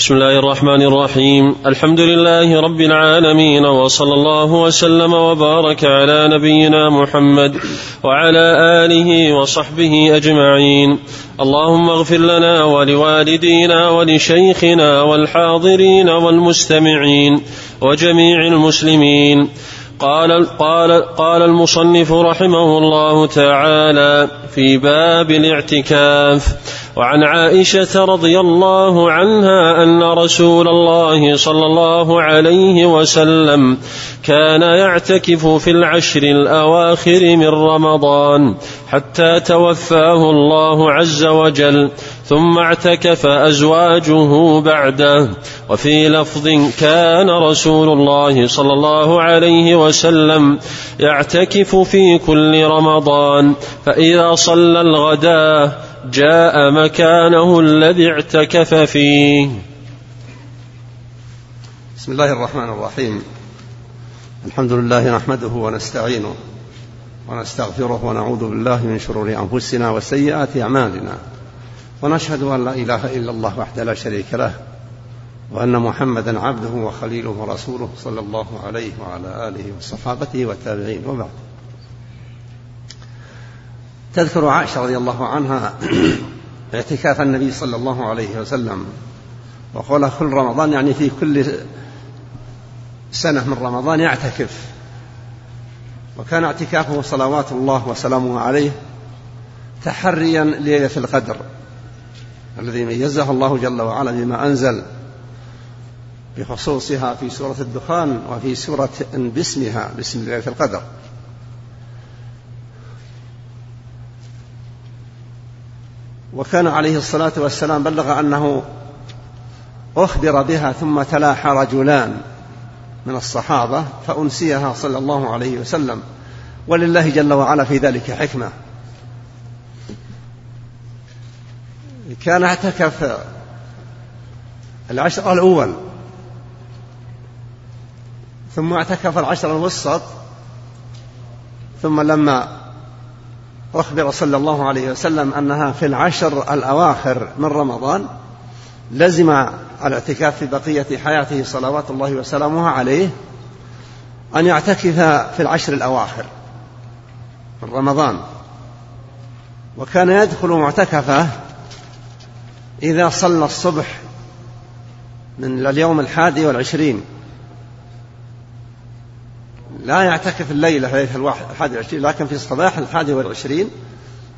بسم الله الرحمن الرحيم الحمد لله رب العالمين وصلى الله وسلم وبارك على نبينا محمد وعلى اله وصحبه اجمعين اللهم اغفر لنا ولوالدينا ولشيخنا والحاضرين والمستمعين وجميع المسلمين قال قال قال المصنف رحمه الله تعالى في باب الاعتكاف وعن عائشة رضي الله عنها أن رسول الله صلى الله عليه وسلم كان يعتكف في العشر الأواخر من رمضان حتى توفاه الله عز وجل. ثم اعتكف أزواجه بعده. وفي لفظ كان رسول الله صلى الله عليه وسلم يعتكف في كل رمضان فإذا صلى الغداه جاء مكانه الذي اعتكف فيه. بسم الله الرحمن الرحيم. الحمد لله نحمده ونستعينه ونستغفره ونعوذ بالله من شرور أنفسنا وسيئات أعمالنا. ونشهد أن لا إله إلا الله وحده لا شريك له وأن محمدا عبده وخليله ورسوله صلى الله عليه وعلى آله وصحابته والتابعين وبعد. تذكر عائشة رضي الله عنها اعتكاف النبي صلى الله عليه وسلم وقال كل رمضان يعني في كل سنة من رمضان يعتكف. وكان اعتكافه صلوات الله وسلامه عليه تحريا ليلة القدر. الذي ميزها الله جل وعلا بما أنزل بخصوصها في سورة الدخان وفي سورة باسمها باسم ليلة القدر. وكان عليه الصلاة والسلام بلغ أنه أخبر بها ثم تلاحى رجلان من الصحابة فأنسيها صلى الله عليه وسلم. ولله جل وعلا في ذلك حكمة. كان اعتكف العشر الأول. ثم اعتكف العشر الوسط. ثم لما أخبر صلى الله عليه وسلم أنها في العشر الأواخر من رمضان لزم الاعتكاف في بقية حياته صلوات الله وسلامه عليه أن يعتكف في العشر الأواخر من رمضان. وكان يدخل معتكفة إذا صلى الصبح من اليوم الحادي والعشرين. لا يعتكف الليلة في الحادي والعشرين لكن في الصباح الحادي والعشرين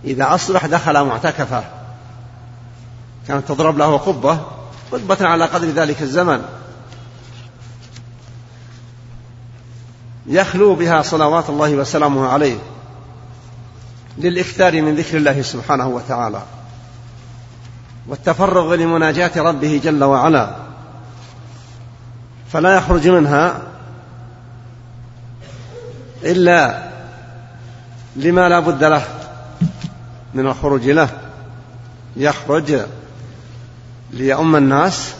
إذا أصبح دخل معتكفة. كانت تضرب له قبة قبة على قدر ذلك الزمن. يخلو بها صلوات الله وسلامه عليه للإكثار من ذكر الله سبحانه وتعالى. والتفرغ لمناجاة ربه جل وعلا فلا يخرج منها إلا لما لا بد له من الخروج له. يخرج ليؤم الناس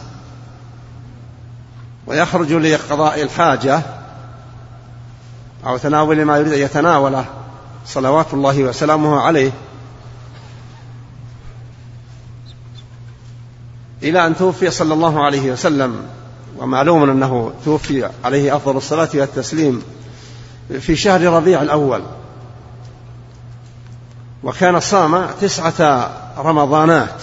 ويخرج لقضاء الحاجة أو تناول ما يريد أن يتناوله صلوات الله وسلامه عليه. إلى أن توفي صلى الله عليه وسلم. ومعلوم أنه توفي عليه أفضل الصلاة والتسليم في شهر ربيع الأول. وكان صام تسعة رمضانات.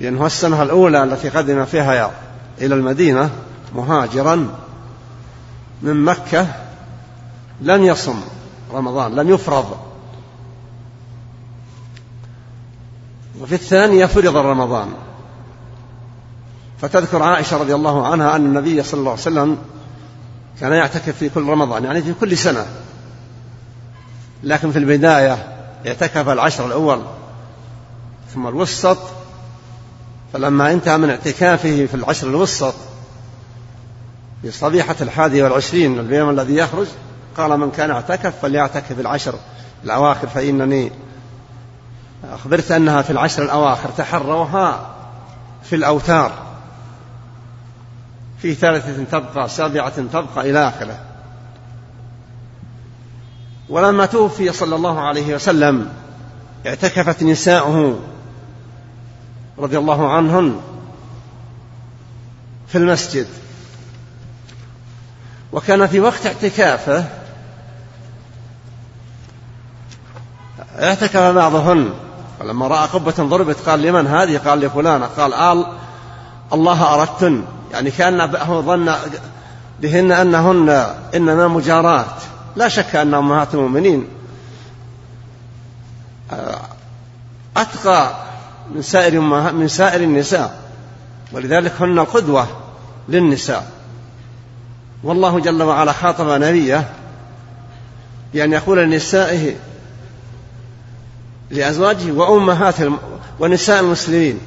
لأنه السنة الأولى التي قدم فيها إلى المدينة مهاجرا من مكة لم يصم رمضان لم يفرض. وفي الثانية فرض رمضان. فتذكر عائشة رضي الله عنها أن النبي صلى الله عليه وسلم كان يعتكف في كل رمضان يعني في كل سنة. لكن في البداية اعتكف العشر الأول ثم الوسط فلما انتهى من اعتكافه في العشر الوسط في صبيحة الحادي والعشرين اليوم الذي يخرج قال من كان اعتكف فليعتكف العشر الأواخر فإنني أخبرت أنها في العشر الأواخر تحروها في الأوتار. في ثالثة تبقى سابعة تبقى إلى آخره. ولما توفي صلى الله عليه وسلم اعتكفت نساؤه رضي الله عنهن في المسجد. وكان في وقت اعتكافه اعتكف بعضهن. فلما رأى قبة ضربت قال لمن هذه؟ قال لفلانة. قال آل الله أردتن. يعني كأن ظن بهن أنهن إنما مجارات. لا شك أن أمهات المؤمنين أتقى من سائر من سائر النساء. ولذلك هن القدوة للنساء. والله جل وعلا خاطب نبيه بأن يقول لنسائه لأزواجه وأمهات ونساء المسلمين.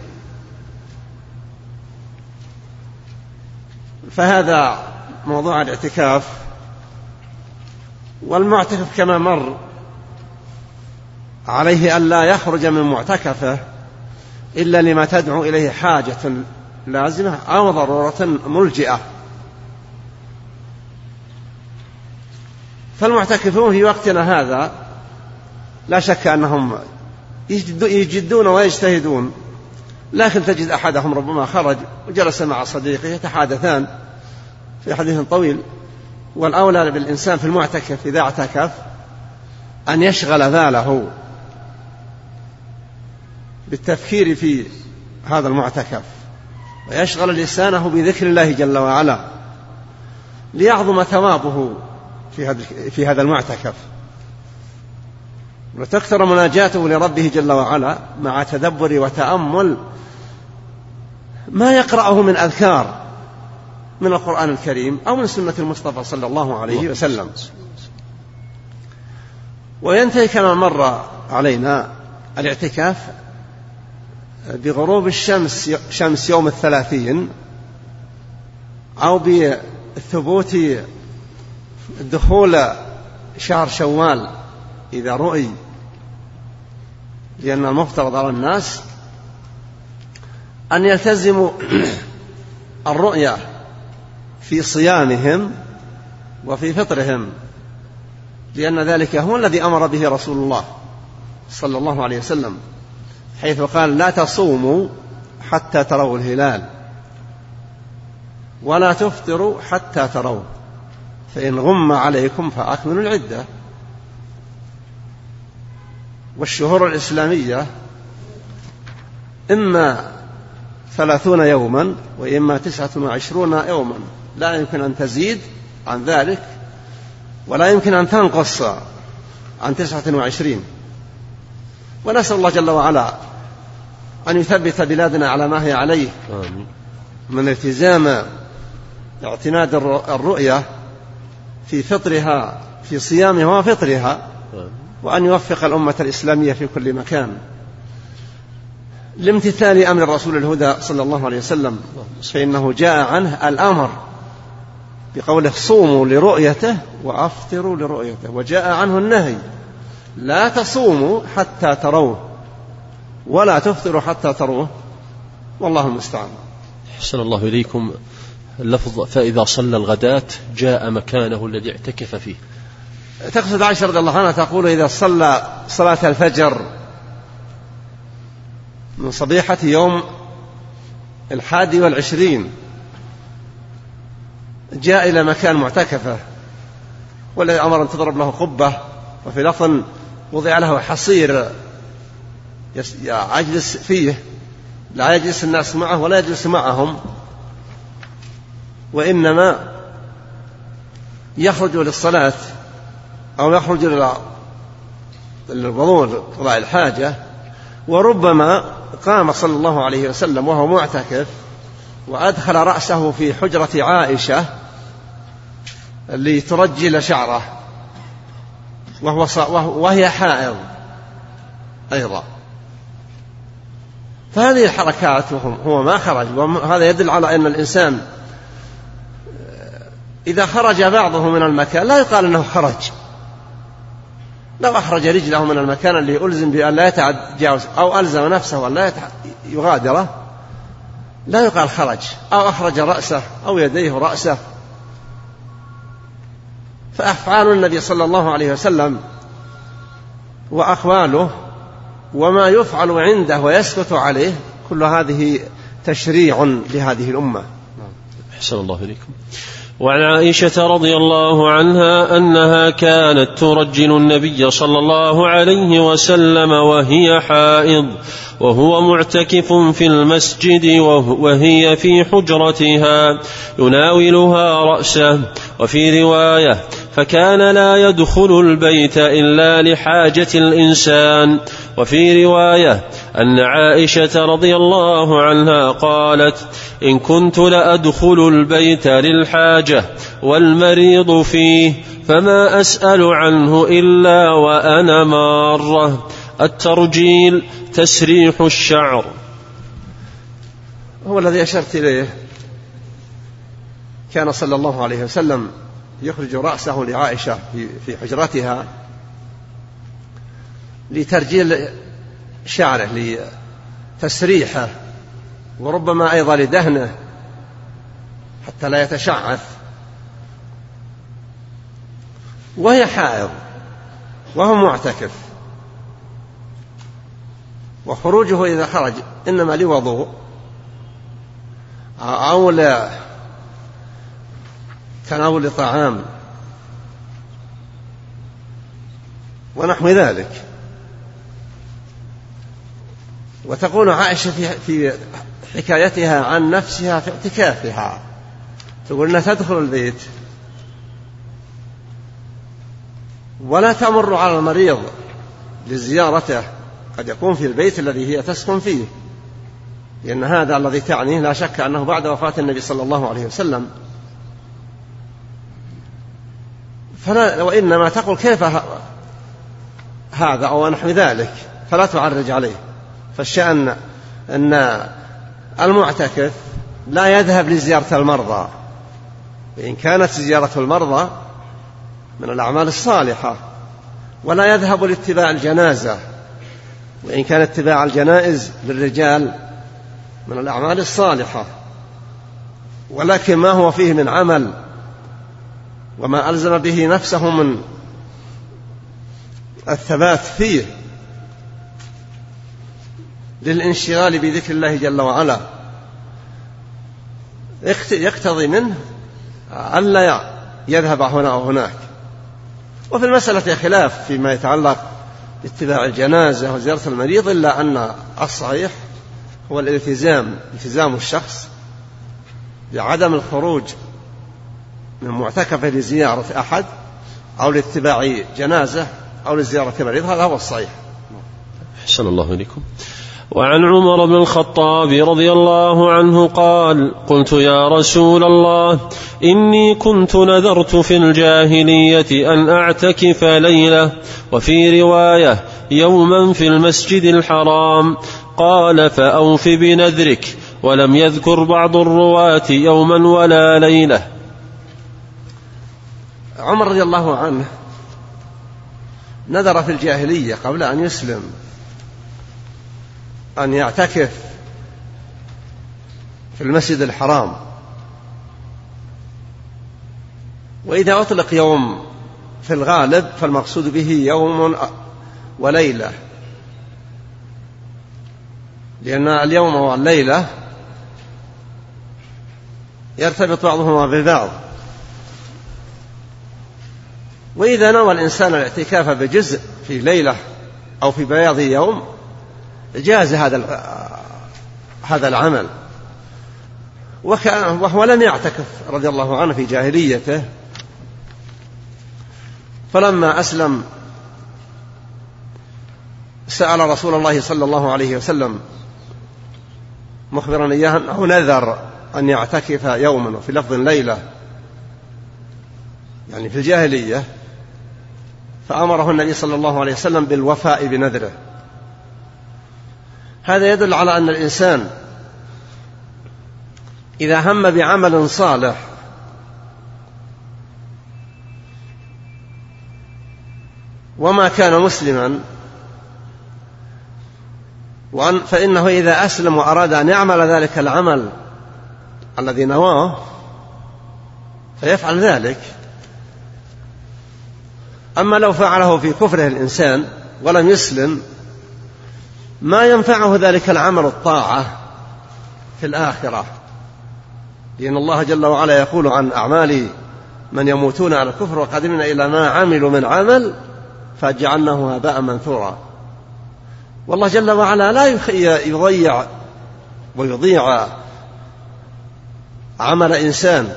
فهذا موضوع الاعتكاف والمعتكف كما مر عليه أن لا يخرج من معتكفة إلا لما تدعو إليه حاجة لازمة أو ضرورة ملجئة. فالمعتكفون في وقتنا هذا لا شك أنهم يجدون ويجتهدون. لكن تجد أحدهم ربما خرج وجلس مع صديقه يتحادثان في حديث طويل. والأولى بالإنسان في المعتكف إذا اعتكف أن يشغل باله بالتفكير في هذا المعتكف ويشغل لسانه بذكر الله جل وعلا ليعظم ثوابه في هذا في هذا المعتكف. وتكثر مناجاته لربه جل وعلا مع تدبر وتأمل ما يقرأه من أذكار من القرآن الكريم أو من سنة المصطفى صلى الله عليه وسلم. وينتهي كما مر علينا الاعتكاف بغروب الشمس شمس يوم الثلاثين أو بثبوت دخول شهر شوال إذا رؤي لأن المفترض على الناس أن يلتزموا الرؤية في صيامهم وفي فطرهم لأن ذلك هو الذي أمر به رسول الله صلى الله عليه وسلم حيث قال لا تصوموا حتى تروا الهلال ولا تفطروا حتى تروا فإن غم عليكم فأكملوا العدة. والشهور الإسلامية إما ثلاثون يوما وإما تسعة وعشرون يوما. لا يمكن أن تزيد عن ذلك ولا يمكن أن تنقص عن تسعة وعشرين. ونسأل الله جل وعلا أن يثبت بلادنا على ما هي عليه من التزام اعتماد الرؤية في فطرها في صيامها وفطرها. وأن يوفق الأمة الإسلامية في كل مكان. لامتثال أمر الرسول الهدى صلى الله عليه وسلم فإنه جاء عنه الأمر بقوله صوموا لرؤيته وأفطروا لرؤيته وجاء عنه النهي لا تصوموا حتى تروه ولا تفطروا حتى تروه والله المستعان. أحسن الله إليكم. اللفظ فإذا صلى الغداة جاء مكانه الذي اعتكف فيه. تقصد عائشة رضي الله عنها تقول إذا صلى صلاة الفجر من صبيحة يوم الحادي والعشرين جاء إلى مكان معتكفة والذي أمر أن تضرب له قبة وفي لفظ وضع له حصير يجلس فيه لا يجلس الناس معه ولا يجلس معهم وإنما يخرج للصلاة أو يخرج للوضوء قضاء الحاجة وربما قام صلى الله عليه وسلم وهو معتكف وأدخل رأسه في حجرة عائشة لترجل شعره وهو وهي حائض أيضا. فهذه الحركات هو ما خرج وهذا يدل على أن الإنسان إذا خرج بعضه من المكان لا يقال أنه خرج. لو أخرج رجله من المكان اللي ألزم بأن لا يتجاوز أو ألزم نفسه أن لا يغادره لا يقال خرج أو أخرج رأسه أو يديه رأسه. فأفعال النبي صلى الله عليه وسلم وأقواله وما يفعل عنده ويسكت عليه كل هذه تشريع لهذه الأمة. أحسن الله إليكم. وعن عائشة رضي الله عنها أنها كانت ترجل النبي صلى الله عليه وسلم وهي حائض وهو معتكف في المسجد وهي في حجرتها يناولها رأسه. وفي رواية فكان لا يدخل البيت إلا لحاجة الإنسان. وفي رواية أن عائشة رضي الله عنها قالت إن كنت لأدخل البيت للحاجة والمريض فيه فما أسأل عنه إلا وأنا مارة. الترجيل تسريح الشعر. هو الذي أشرت إليه. كان صلى الله عليه وسلم يخرج رأسه لعائشة في حجرتها لترجيل شعره لتسريحه وربما أيضا لدهنه حتى لا يتشعث. وهي حائض وهو معتكف. وخروجه إذا خرج إنما لوضوء أو تناول طعام ونحو ذلك. وتقول عائشة في, حكايتها عن نفسها في اعتكافها. تقول إنها تدخل البيت. ولا تمر على المريض لزيارته. قد يكون في البيت الذي هي تسكن فيه. لأن هذا الذي تعنيه لا شك أنه بعد وفاة النبي صلى الله عليه وسلم فلا وإنما تقول كيف هذا أو نحو ذلك فلا تعرج عليه. فالشأن أن المعتكف لا يذهب لزيارة المرضى. وإن كانت زيارة المرضى من الأعمال الصالحة ولا يذهب لاتباع الجنازة. وإن كان اتباع الجنائز للرجال من الأعمال الصالحة. ولكن ما هو فيه من عمل وما ألزم به نفسه من الثبات فيه للانشغال بذكر الله جل وعلا. يقتضي منه ألا يذهب هنا أو هناك. وفي المسألة خلاف فيما يتعلق باتباع الجنازة وزيارة المريض إلا أن الصحيح هو الالتزام التزام الشخص بعدم الخروج من معتكفه لزيارة أحد أو لاتباع جنازة أو لزيارة مريض هذا هو الصحيح. أحسن الله إليكم. وعن عمر بن الخطاب رضي الله عنه قال قلت يا رسول الله إني كنت نذرت في الجاهلية أن أعتكف ليلة وفي رواية يوما في المسجد الحرام. قال فأوف بنذرك ولم يذكر بعض الرواة يوما ولا ليلة. عمر رضي الله عنه نذر في الجاهلية قبل أن يسلم أن يعتكف في المسجد الحرام. وإذا أطلق يوم في الغالب فالمقصود به يوم وليلة. لأن اليوم والليلة يرتبط بعضهما ببعض. وإذا نوى الإنسان الاعتكاف بجزء في ليلة أو في بياض يوم جاز هذا هذا العمل. وكان وهو لم يعتكف رضي الله عنه في جاهليته. فلما أسلم سأل رسول الله صلى الله عليه وسلم مخبرا إياه أنه نذر أن يعتكف يوما وفي لفظ ليلة يعني في الجاهلية فأمره النبي صلى الله عليه وسلم بالوفاء بنذره. هذا يدل على أن الإنسان إذا هم بعمل صالح وما كان مسلما وأن فإنه إذا أسلم وأراد أن يعمل ذلك العمل الذي نواه فيفعل ذلك. أما لو فعله في كفره الإنسان ولم يسلم ما ينفعه ذلك العمل الطاعة في الآخرة. لأن الله جل وعلا يقول عن أعمال من يموتون على الكفر وقدمنا إلى ما عملوا من عمل فجعلناه هباء منثورا. والله جل وعلا لا يضيع ويضيع عمل إنسان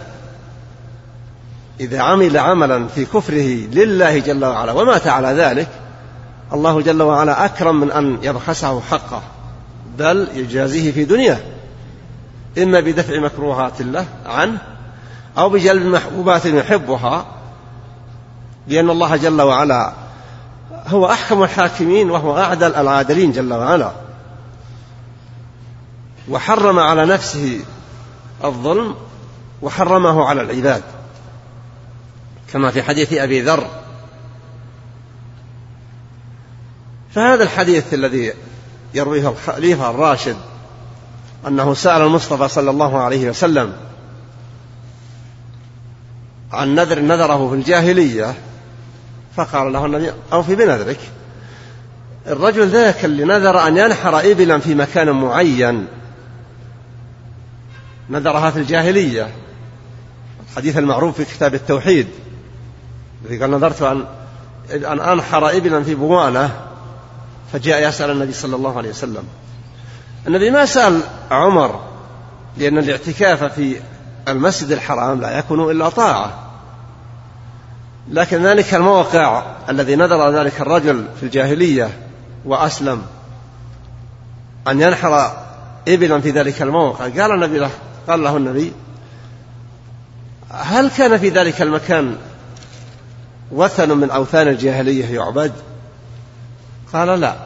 إذا عمل عملا في كفره لله جل وعلا ومات على ذلك الله جل وعلا أكرم من أن يبخسه حقه بل يجازيه في دنياه. إما بدفع مكروهات الله عنه أو بجلب محبوبات يحبها لأن الله جل وعلا هو أحكم الحاكمين وهو أعدل العادلين جل وعلا. وحرم على نفسه الظلم وحرمه على العباد. كما في حديث أبي ذر. فهذا الحديث الذي يرويه الخليفة الراشد أنه سأل المصطفى صلى الله عليه وسلم عن نذر نذره في الجاهلية فقال له النبي أوفي بنذرك. الرجل ذاك اللي نذر أن ينحر إبلا في مكان معين. نذرها في الجاهلية. الحديث المعروف في كتاب التوحيد. الذي قال نذرت أن أن أنحر إبلا في بوانة فجاء يسأل النبي صلى الله عليه وسلم. النبي ما سأل عمر لأن الاعتكاف في المسجد الحرام لا يكون إلا طاعة. لكن ذلك الموقع الذي نذر ذلك الرجل في الجاهلية وأسلم أن ينحر إبلا في ذلك الموقع. قال النبي له قال له النبي هل كان في ذلك المكان وثن من أوثان الجاهلية يعبد قال لا.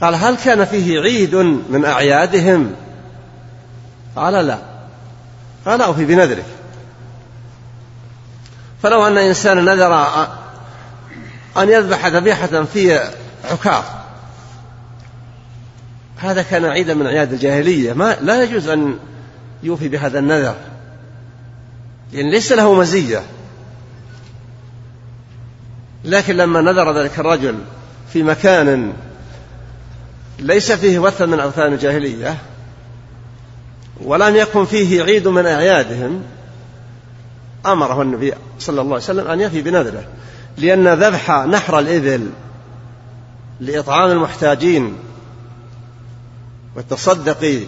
قال هل كان فيه عيد من أعيادهم؟ قال لا. قال أوفي بنذرك. فلو أن إنسان نذر أن يذبح ذبيحة في عكاظ هذا كان عيدا من أعياد الجاهلية. ما لا يجوز أن يوفي بهذا النذر. لأن ليس له مزية. لكن لما نذر ذلك الرجل في مكان ليس فيه وثن من أوثان الجاهلية ولم يكن فيه عيد من أعيادهم أمره النبي صلى الله عليه وسلم أن يفي بنذره لأن ذبح نحر الإبل لإطعام المحتاجين والتصدق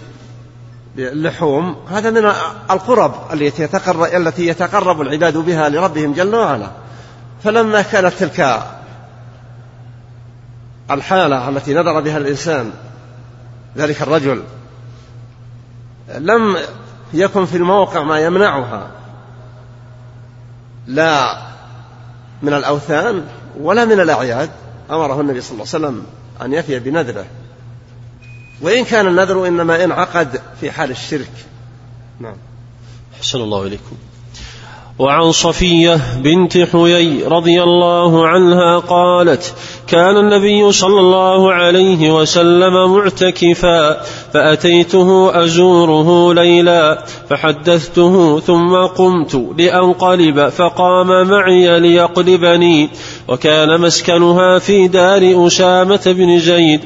باللحوم هذا من القرب التي يتقرب التي يتقرب العباد بها لربهم جل وعلا. فلما كانت تلك الحالة التي نذر بها الإنسان ذلك الرجل لم يكن في الموقع ما يمنعها لا من الأوثان ولا من الأعياد أمره النبي صلى الله عليه وسلم أن يفي بنذره. وإن كان النذر إنما انعقد في حال الشرك. نعم. حسن الله إليكم. وعن صفية بنت حيي رضي الله عنها قالت كان النبي صلى الله عليه وسلم معتكفا فأتيته أزوره ليلا فحدثته ثم قمت لأنقلب فقام معي ليقلبني وكان مسكنها في دار أسامة بن زيد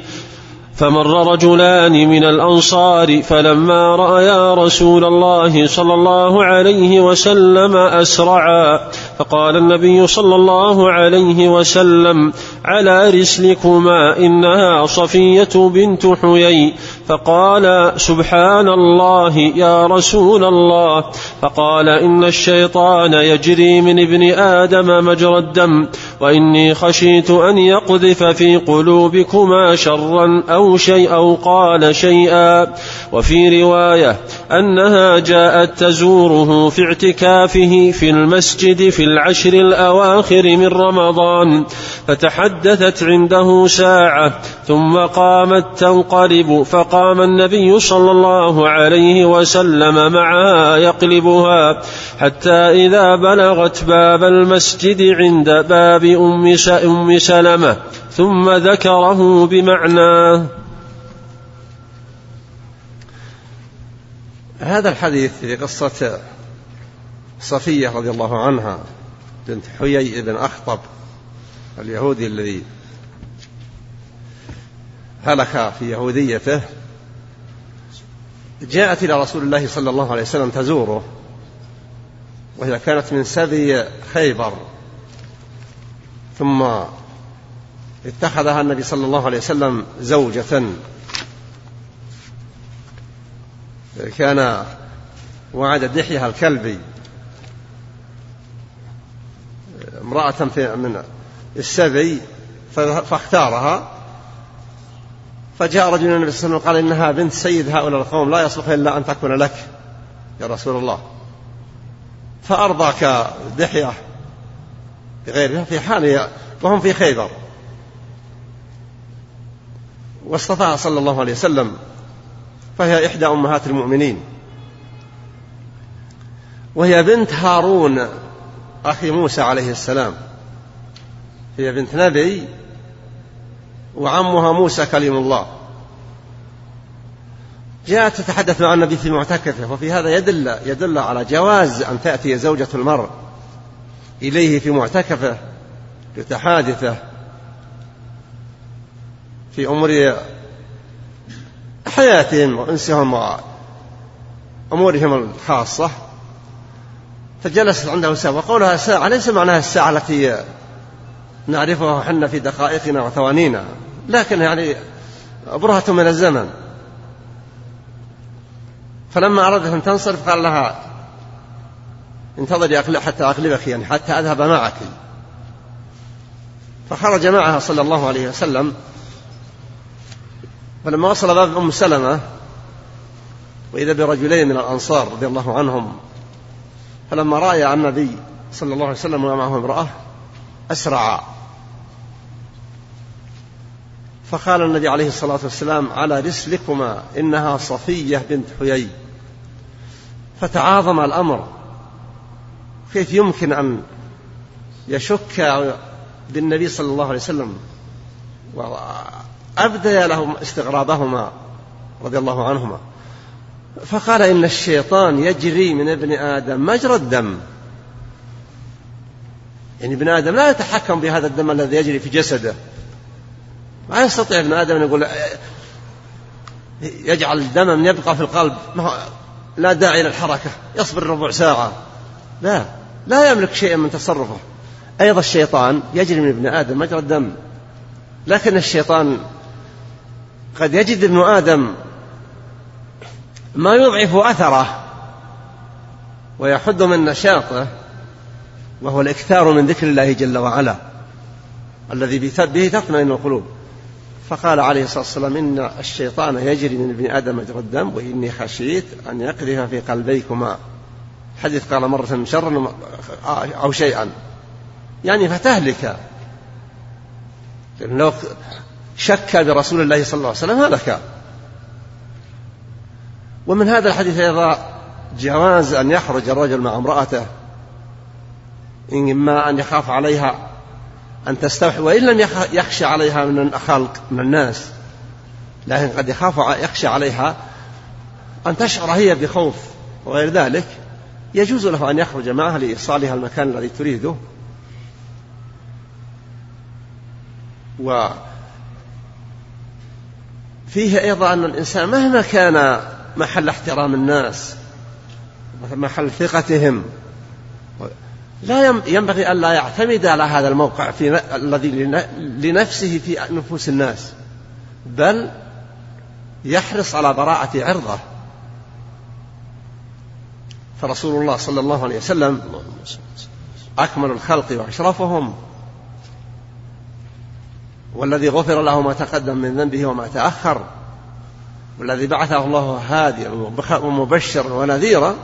فمر رجلان من الأنصار فلما رأيا رسول الله صلى الله عليه وسلم أسرعا فقال النبي صلى الله عليه وسلم على رسلكما إنها صفية بنت حيي. فقال سبحان الله يا رسول الله. فقال إن الشيطان يجري من ابن آدم مجرى الدم وإني خشيت أن يقذف في قلوبكما شرا أو شيء أو قال شيئا. وفي رواية أنها جاءت تزوره في اعتكافه في المسجد في العشر الأواخر من رمضان فتحدثت عنده ساعة ثم قامت تنقلب فقام النبي صلى الله عليه وسلم معها يقلبها حتى إذا بلغت باب المسجد عند باب أم سلمة ثم ذكره بمعناه هذا الحديث في قصة صفية رضي الله عنها بنت حيي بن أخطب اليهودي الذي هلك في يهوديته جاءت إلى رسول الله صلى الله عليه وسلم تزوره وهي كانت من سبي خيبر ثم اتخذها النبي صلى الله عليه وسلم زوجة. كان وعد دحية الكلبي. امرأة من السبي فاختارها. فجاء رجل النبي صلى الله عليه وسلم قال إنها بنت سيد هؤلاء القوم لا يصلح إلا أن تكون لك يا رسول الله. فأرضاك دحية بغيرها في حال وهم في خيبر. واصطفاها صلى الله عليه وسلم فهي إحدى أمهات المؤمنين. وهي بنت هارون أخي موسى عليه السلام. هي بنت نبي وعمها موسى كليم الله. جاءت تتحدث مع النبي في معتكفة وفي هذا يدل يدل على جواز أن تأتي زوجة المرء إليه في معتكفة لتحادثه في أمور حياتهم وأنسهم وأمورهم الخاصة. فجلست عنده ساعة. وقولها ساعة. ليس معناها الساعة التي نعرفها حنا في دقائقنا وثوانينا. لكن يعني برهة من الزمن. فلما أرادت أن تنصرف قال لها انتظري حتى أغلبك يعني حتى أذهب معك. فخرج معها صلى الله عليه وسلم. فلما وصل باب أم سلمة وإذا برجلين من الأنصار رضي الله عنهم فلما رأى النبي صلى الله عليه وسلم ومعه امرأة أسرع. فقال النبي عليه الصلاة والسلام على رسلكما إنها صفية بنت حيي. فتعاظم الأمر. كيف يمكن أن يشك بالنبي صلى الله عليه وسلم؟ وأبدي لهم استغرابهما رضي الله عنهما. فقال إن الشيطان يجري من ابن آدم مجرى الدم. يعني ابن آدم لا يتحكم بهذا الدم الذي يجري في جسده. ما يستطيع ابن آدم أن يقول يجعل الدم يبقى في القلب. لا داعي للحركة يصبر ربع ساعة. لا لا يملك شيئا من تصرفه. أيضا الشيطان يجري من ابن آدم مجرى الدم. لكن الشيطان قد يجد ابن آدم ما يضعف أثره ويحد من نشاطه وهو الإكثار من ذكر الله جل وعلا الذي به تطمئن القلوب. فقال عليه الصلاة والسلام إن الشيطان يجري من ابن آدم مجرى الدم وإني خشيت أن يقذف في قلبيكما. حديث قال مرة شرا أو شيئا. يعني فتهلك. لو شك برسول الله صلى الله عليه وسلم هلك ومن هذا الحديث أيضا جواز أن يخرج الرجل مع امرأته إما أن يخاف عليها أن تستوحي وإن لم يخشى عليها من الخلق من الناس لكن قد يخاف يخشى عليها أن تشعر هي بخوف وغير ذلك يجوز له أن يخرج معها لإيصالها المكان الذي تريده. و فيه أيضا أن الإنسان مهما كان محل احترام الناس محل ثقتهم لا ينبغي أن لا يعتمد على هذا الموقع في الذي لنفسه في نفوس الناس بل يحرص على براءة عرضه. فرسول الله صلى الله عليه وسلم أكمل الخلق وأشرفهم. والذي غفر له ما تقدم من ذنبه وما تأخر والذي بعثه الله هاديا ومبشرا ونذيرا.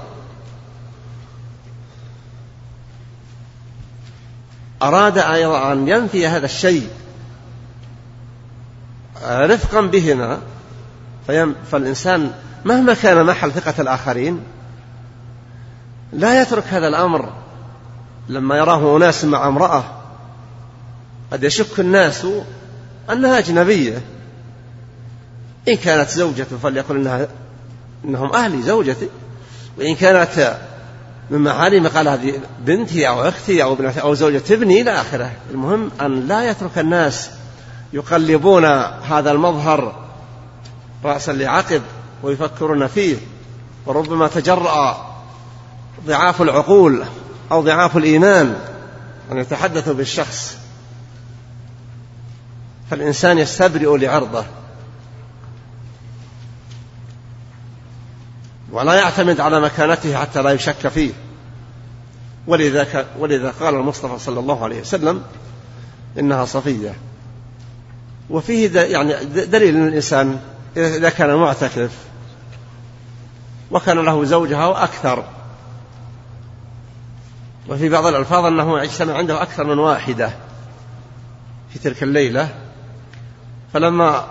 أراد أيضا أن ينفي هذا الشيء رفقا بهما فالإنسان مهما كان محل ثقة الآخرين لا يترك هذا الأمر. لما يراه أناس مع امرأة قد يشك الناس أنها أجنبية. إن كانت زوجته فليقل إنها إنهم أهلي زوجتي وإن كانت من محارم قال هذه بنتي أو أختي أو ابنتي أو زوجة ابني إلى آخره. المهم أن لا يترك الناس يقلبون هذا المظهر رأسا لعقب ويفكرون فيه. وربما تجرأ ضعاف العقول أو ضعاف الإيمان أن يتحدثوا بالشخص. فالإنسان يستبرئ لعرضه. ولا يعتمد على مكانته حتى لا يشك فيه. ولذا ولذا قال المصطفى صلى الله عليه وسلم إنها صفية. وفيه يعني دليل أن الإنسان إذا كان معتكف وكان له زوجها وأكثر. وفي بعض الألفاظ أنه يجتمع عنده أكثر من واحدة في تلك الليلة. فلما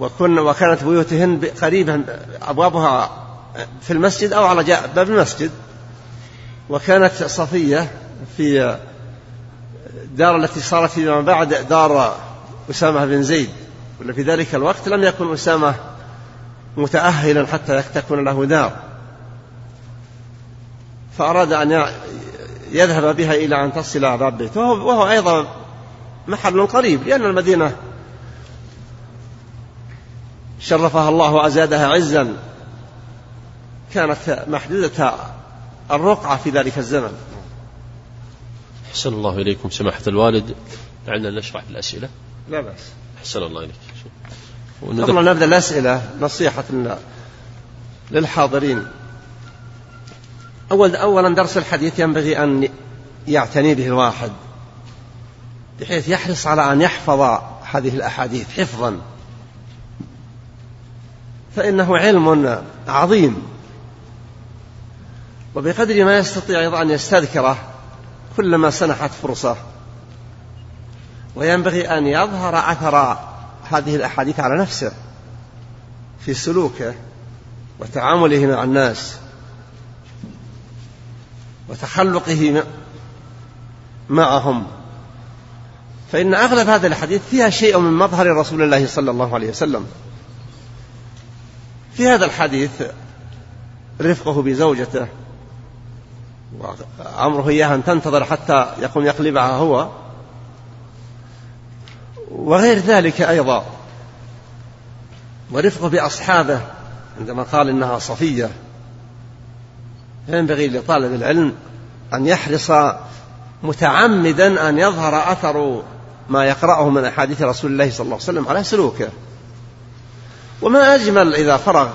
وكن وكانت بيوتهن قريبة أبوابها في المسجد أو على باب المسجد وكانت صفية في الدار التي صارت فيما بعد دار أسامة بن زيد في ذلك الوقت لم يكن أسامة متأهلا حتى تكون له دار. فأراد أن يذهب بها إلى أن تصل باب بيته وهو أيضا محل قريب لأن المدينة شرفها الله وأزادها عزا كانت محدودة الرقعة في ذلك الزمن. أحسن الله إليكم سماحة الوالد. لعلنا نشرح الأسئلة. لا بأس. أحسن الله إليك. قبل أن نبدأ الأسئلة نصيحة للحاضرين. أول أولا درس الحديث ينبغي أن يعتني به الواحد بحيث يحرص على أن يحفظ هذه الأحاديث حفظا. فإنه علم عظيم. وبقدر ما يستطيع أيضا أن يستذكره كلما سنحت فرصة. وينبغي أن يظهر أثر هذه الأحاديث على نفسه في سلوكه وتعامله مع الناس وتخلقه معهم. فإن أغلب هذه الحديث فيها شيء من مظهر رسول الله صلى الله عليه وسلم. في هذا الحديث رفقه بزوجته وأمره إياها أن تنتظر حتى يقوم يقلبها هو وغير ذلك أيضا ورفقه بأصحابه عندما قال إنها صفية ينبغي لطالب العلم أن يحرص متعمدا أن يظهر أثر ما يقرأه من أحاديث رسول الله صلى الله عليه وسلم على سلوكه. وما أجمل إذا فرغ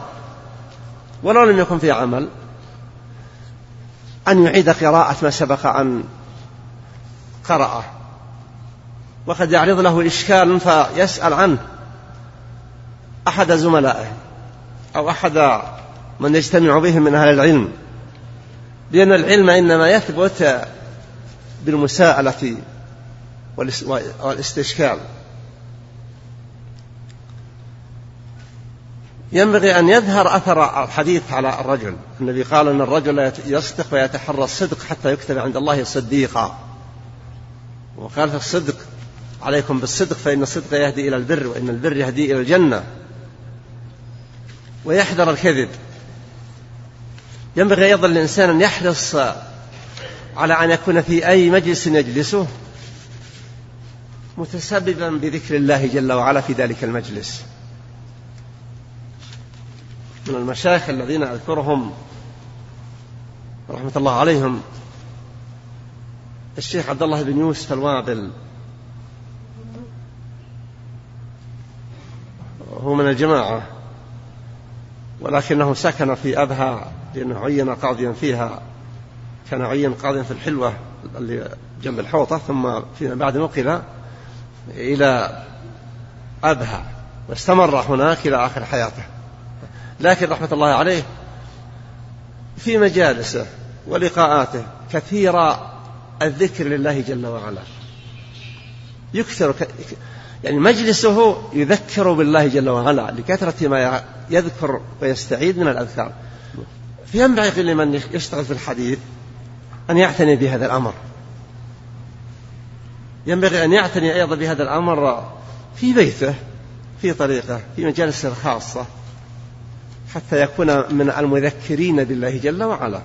ولو لم يكن في عمل أن يعيد قراءة ما سبق أن قرأه. وقد يعرض له إشكال فيسأل عنه أحد زملائه أو أحد من يجتمع بهم من أهل العلم لأن العلم إنما يثبت بالمساءلة والإستشكال. ينبغي أن يظهر أثر الحديث على الرجل. النبي قال أن الرجل يصدق ويتحرى الصدق حتى يكتب عند الله صديقا. وقال في الصدق عليكم بالصدق فإن الصدق يهدي إلى البر وإن البر يهدي إلى الجنة. ويحذر الكذب. ينبغي أيضا للإنسان أن يحرص على أن يكون في أي مجلس يجلسه متسببا بذكر الله جل وعلا في ذلك المجلس. من المشايخ الذين أذكرهم رحمة الله عليهم الشيخ عبد الله بن يوسف الوابل هو من الجماعة ولكنه سكن في أبها لأنه عين قاضيا فيها كان عين قاضيا في الحلوة اللي جنب الحوطة ثم فيما بعد نقل إلى أبها واستمر هناك إلى آخر حياته. لكن رحمة الله عليه في مجالسه ولقاءاته كثير الذكر لله جل وعلا. يكثر يعني مجلسه يذكر بالله جل وعلا لكثرة ما يذكر ويستعيد من الأذكار. فينبغي لمن يشتغل في الحديث أن يعتني بهذا الأمر. ينبغي أن يعتني أيضا بهذا الأمر في بيته في طريقه في مجالسه الخاصة. حتى يكون من المذكرين بالله جل وعلا.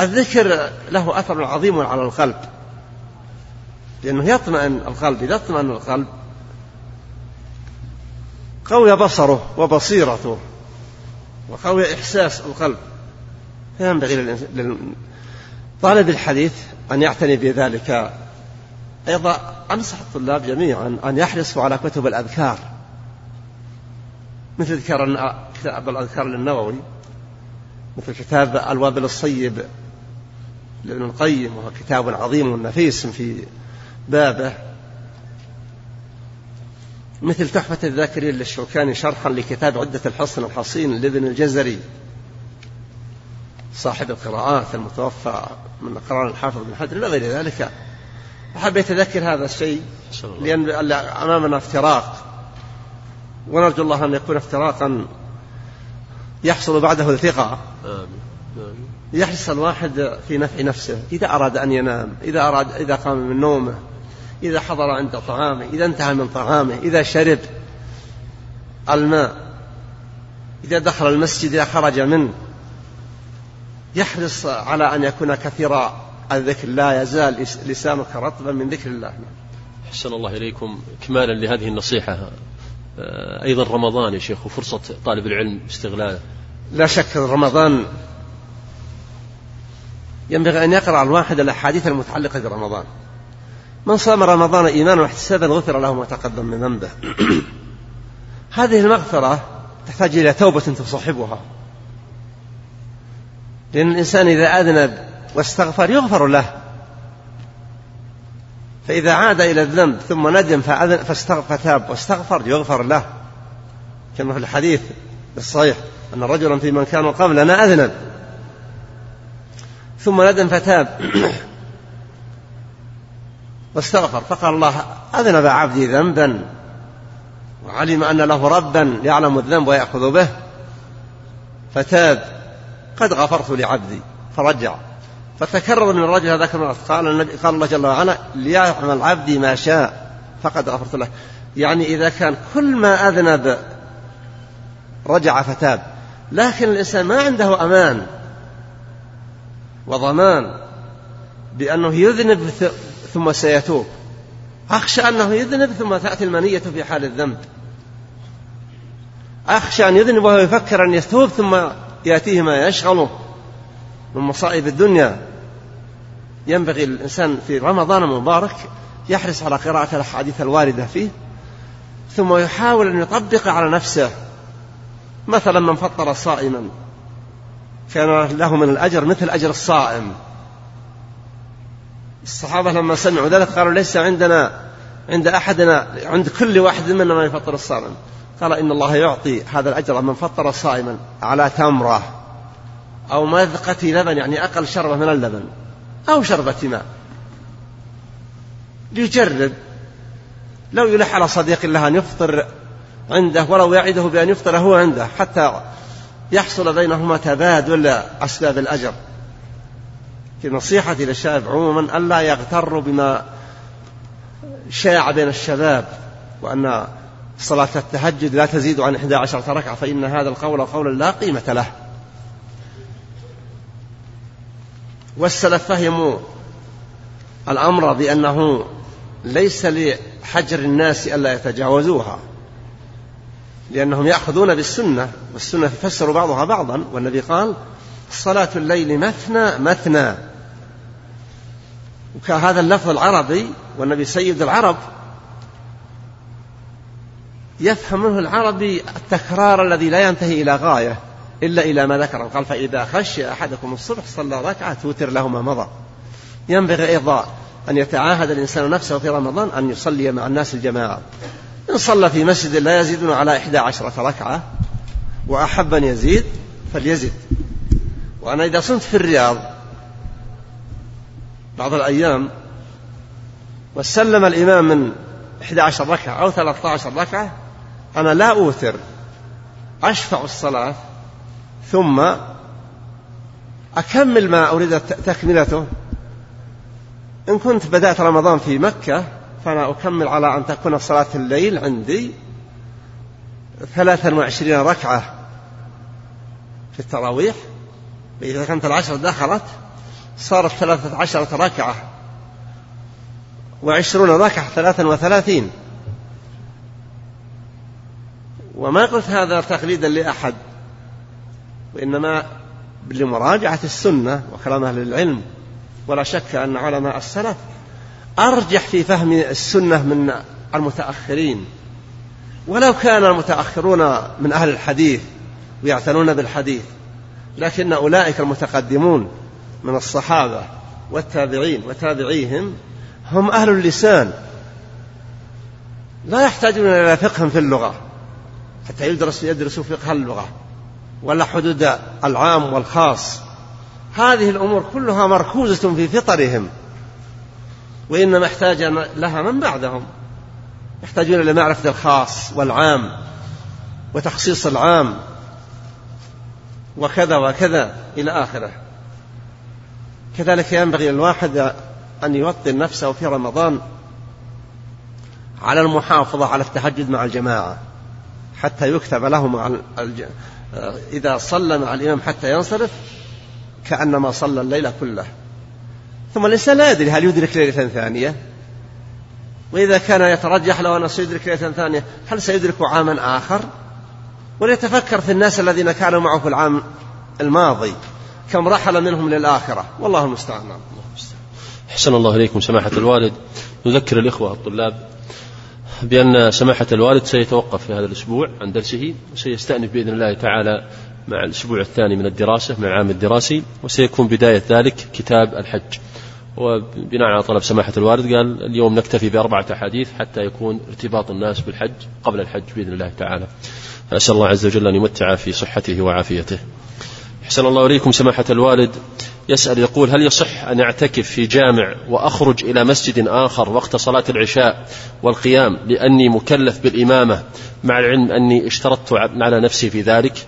الذكر له أثر عظيم على القلب. لأنه يطمئن القلب إذا اطمأن القلب قوي بصره وبصيرته وقوي إحساس القلب. فينبغي لطالب الحديث أن يعتني بذلك. أيضا أنصح الطلاب جميعا أن يحرصوا على كتب الأذكار. مثل كتاب الأذكار للنووي مثل كتاب الوابل الصيب لابن القيم وهو كتاب عظيم نفيس في بابه. مثل تحفة الذاكرين للشوكاني شرحا لكتاب عدة الحصن الحصين لابن الجزري صاحب القراءات المتوفى من قرار الحافظ بن حجر إلى غير ذلك. وحبيت أذكر هذا الشيء لأن أمامنا افتراق. ونرجو الله أن يكون افتراقا يحصل بعده الثقة. يحرص الواحد في نفع نفسه. إذا أراد أن ينام إذا أراد إذا قام من نومه إذا حضر عند طعامه إذا انتهى من طعامه إذا شرب الماء إذا دخل المسجد إذا خرج منه يحرص على أن يكون كثير الذكر. لا يزال لسانك رطبا من ذكر الله. حسن الله إليكم إكمالا لهذه النصيحة. أيضا رمضان يا شيخ وفرصة طالب العلم استغلاله لا شك رمضان ينبغي أن يقرأ الواحد الأحاديث المتعلقة برمضان. من صام رمضان إيمانا واحتسابا غفر له ما تقدم من ذنبه. هذه المغفرة تحتاج إلى توبة تصاحبها. لأن الإنسان إذا أذنب واستغفر يغفر له. فإذا عاد إلى الذنب ثم ندم فاستغفر فتاب واستغفر يغفر له. كما في الحديث الصحيح أن رجلا في من كان قبلنا أذنب. ثم ندم فتاب. واستغفر. فقال الله أذنب عبدي ذنبا وعلم أن له ربا يعلم الذنب ويأخذ به. فتاب. قد غفرت لعبدي. فرجع. فتكرر من الرجل هذاك المرة قال النبي قال الله جل وعلا ليعمل عبدي ما شاء فقد غفرت له. يعني إذا كان كل ما أذنب رجع فتاب لكن الإنسان ما عنده أمان وضمان بأنه يذنب ثم سيتوب. أخشى أنه يذنب ثم تأتي المنية في حال الذنب. أخشى أن يذنب وهو يفكر أن يتوب ثم يأتيه ما يشغله من مصائب الدنيا. ينبغي الإنسان في رمضان المبارك يحرص على قراءة الأحاديث الواردة فيه ثم يحاول أن يطبق على نفسه. مثلا من فطر صائما كان له من الأجر مثل أجر الصائم. الصحابة لما سمعوا ذلك قالوا ليس عندنا عند أحدنا عند كل واحد منا ما يفطر الصائم. قال إن الله يعطي هذا الأجر من فطر صائما على تمرة أو مذقة لبن يعني أقل شربة من اللبن. أو شربة ماء. ليجرب لو يلح على صديق له أن يفطر عنده ولو يعده بأن يفطر هو عنده حتى يحصل بينهما تبادل أسباب الأجر. في نصيحتي للشباب عموما ألا يغتروا بما شاع بين الشباب وأن صلاة التهجد لا تزيد عن 11 ركعة فإن هذا القول قول لا قيمة له. والسلف فهموا الأمر بأنه ليس لحجر الناس ألا يتجاوزوها لأنهم يأخذون بالسنة والسنة تفسر بعضها بعضا والنبي قال صلاة الليل مثنى مثنى. وكهذا اللفظ العربي والنبي سيد العرب يفهم منه العربي التكرار الذي لا ينتهي إلى غاية. إلا إلى ما ذكر قال فإذا خشي أحدكم الصبح صلى ركعة توتر له ما مضى. ينبغي أيضا أن يتعاهد الإنسان نفسه في رمضان أن يصلي مع الناس الجماعة. إن صلى في مسجد لا يزيدون على إحدى عشرة ركعة وأحب أن يزيد فليزد. وأنا إذا صمت في الرياض بعض الأيام وسلم الإمام من 11 ركعة أو 13 ركعة أنا لا أوتر أشفع الصلاة ثم أكمل ما أريد تكملته. إن كنت بدأت رمضان في مكة فأنا أكمل على أن تكون صلاة الليل عندي ثلاثا وعشرين ركعة في التراويح. إذا كانت العشر دخلت صارت ثلاثة عشرة ركعة. وعشرون ركعة ثلاثا وثلاثين. وما قلت هذا تقليدا لأحد. وإنما لمراجعة السنة وكلام أهل العلم. ولا شك أن علماء السلف أرجح في فهم السنة من المتأخرين. ولو كان المتأخرون من أهل الحديث ويعتنون بالحديث لكن أولئك المتقدمون من الصحابة والتابعين وتابعيهم هم أهل اللسان. لا يحتاجون إلى فقه في اللغة حتى يدرس يدرسوا فقه اللغة. ولا حدود العام والخاص هذه الأمور كلها مركوزة في فطرهم وإنما احتاج لها من بعدهم يحتاجون إلى معرفة الخاص والعام وتخصيص العام وكذا وكذا إلى آخره كذلك ينبغي للواحد أن يوطن نفسه في رمضان على المحافظة على التهجد مع الجماعة حتى يكتب له مع. إذا صلى مع الإمام حتى ينصرف كأنما صلى الليل كله. ثم الإنسان لا يدري هل يدرك ليلة ثانية. وإذا كان يترجح له أنه سيدرك ليلة ثانية هل سيدرك عاما آخر؟ وليتفكر في الناس الذين كانوا معه في العام الماضي كم رحل منهم للآخرة. والله المستعان. أحسن الله إليكم سماحة الوالد. نذكر الإخوة الطلاب بأن سماحة الوالد سيتوقف في هذا الأسبوع عن درسه وسيستأنف بإذن الله تعالى مع الأسبوع الثاني من الدراسة من العام الدراسي وسيكون بداية ذلك كتاب الحج. وبناء على طلب سماحة الوالد قال اليوم نكتفي بأربعة أحاديث حتى يكون ارتباط الناس بالحج قبل الحج بإذن الله تعالى. فأسأل الله عز وجل أن يمتع في صحته وعافيته. أحسن الله إليكم سماحة الوالد. يسأل يقول هل يصح أن أعتكف في جامع وأخرج إلى مسجد آخر وقت صلاة العشاء والقيام لأني مكلف بالإمامة مع العلم أني اشترطت على نفسي في ذلك؟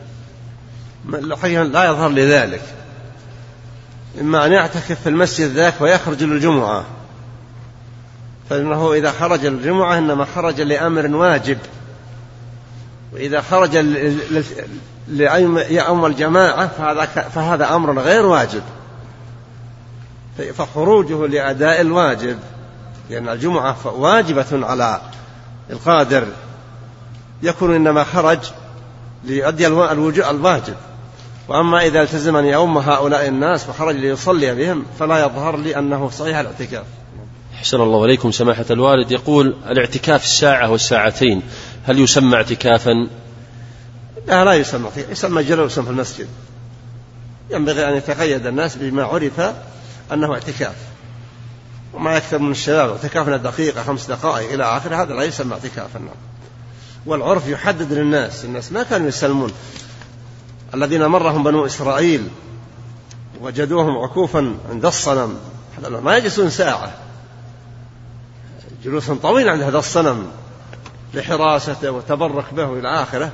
الحقيقة لا يظهر لي ذلك. إما أن يعتكف في المسجد ذاك ويخرج للجمعة. فإنه إذا خرج للجمعة إنما خرج لأمر واجب. وإذا خرج ليأم الجماعة فهذا, فهذا أمر غير واجب. فخروجه لأداء الواجب لأن الجمعة واجبة على القادر. يكون إنما خرج ليؤدي الواجب. وأما إذا التزم أن يؤم هؤلاء الناس وخرج ليصلي بهم فلا يظهر لي أنه صحيح الاعتكاف. أحسن الله إليكم سماحة الوالد. يقول الاعتكاف الساعة والساعتين هل يسمى اعتكافا؟ لا لا يسمى يسمى جلوس في المسجد. ينبغي أن يتقيد الناس بما عرف أنه اعتكاف. وما يكثر من الشباب اعتكافنا دقيقة خمس دقائق إلى آخره هذا لا يسمى اعتكافا والعرف يحدد للناس الناس ما كانوا يسلمون. الذين مرهم بنو إسرائيل وجدوهم عكوفا عند الصنم ما يجلسون ساعة. جلوس طويل عند هذا الصنم لحراسته وتبرك به إلى آخره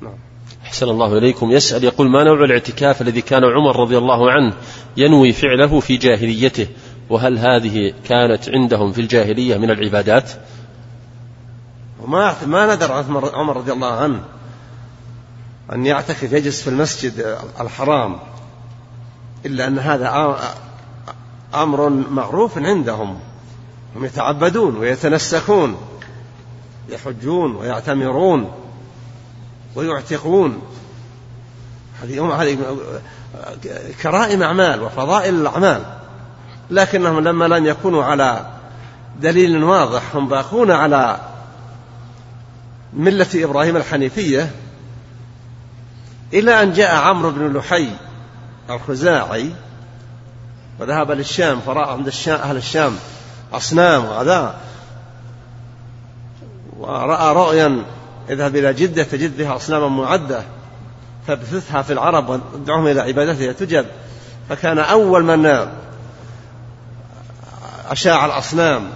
نعم أحسن الله إليكم. يسأل يقول ما نوع الاعتكاف الذي كان عمر رضي الله عنه ينوي فعله في جاهليته؟ وهل هذه كانت عندهم في الجاهلية من العبادات؟ وما ما ندر عمر رضي الله عنه أن يعتكف يجلس في المسجد الحرام إلا أن هذا أمر معروف عندهم. هم يتعبدون ويتنسكون يحجون ويعتمرون. ويعتقون. هذه كرائم أعمال وفضائل الأعمال. لكنهم لما لم يكونوا على دليل واضح هم باقون على ملة إبراهيم الحنيفية إلى أن جاء عمرو بن لحي الخزاعي وذهب للشام فرأى عند الشام أهل الشام أصنام وغذاء ورأى رؤيا اذهب إلى جدة تجد بها أصناما معدة فابثثها في العرب وادعوهم إلى عبادتها. تجب. فكان أول من أشاع الأصنام.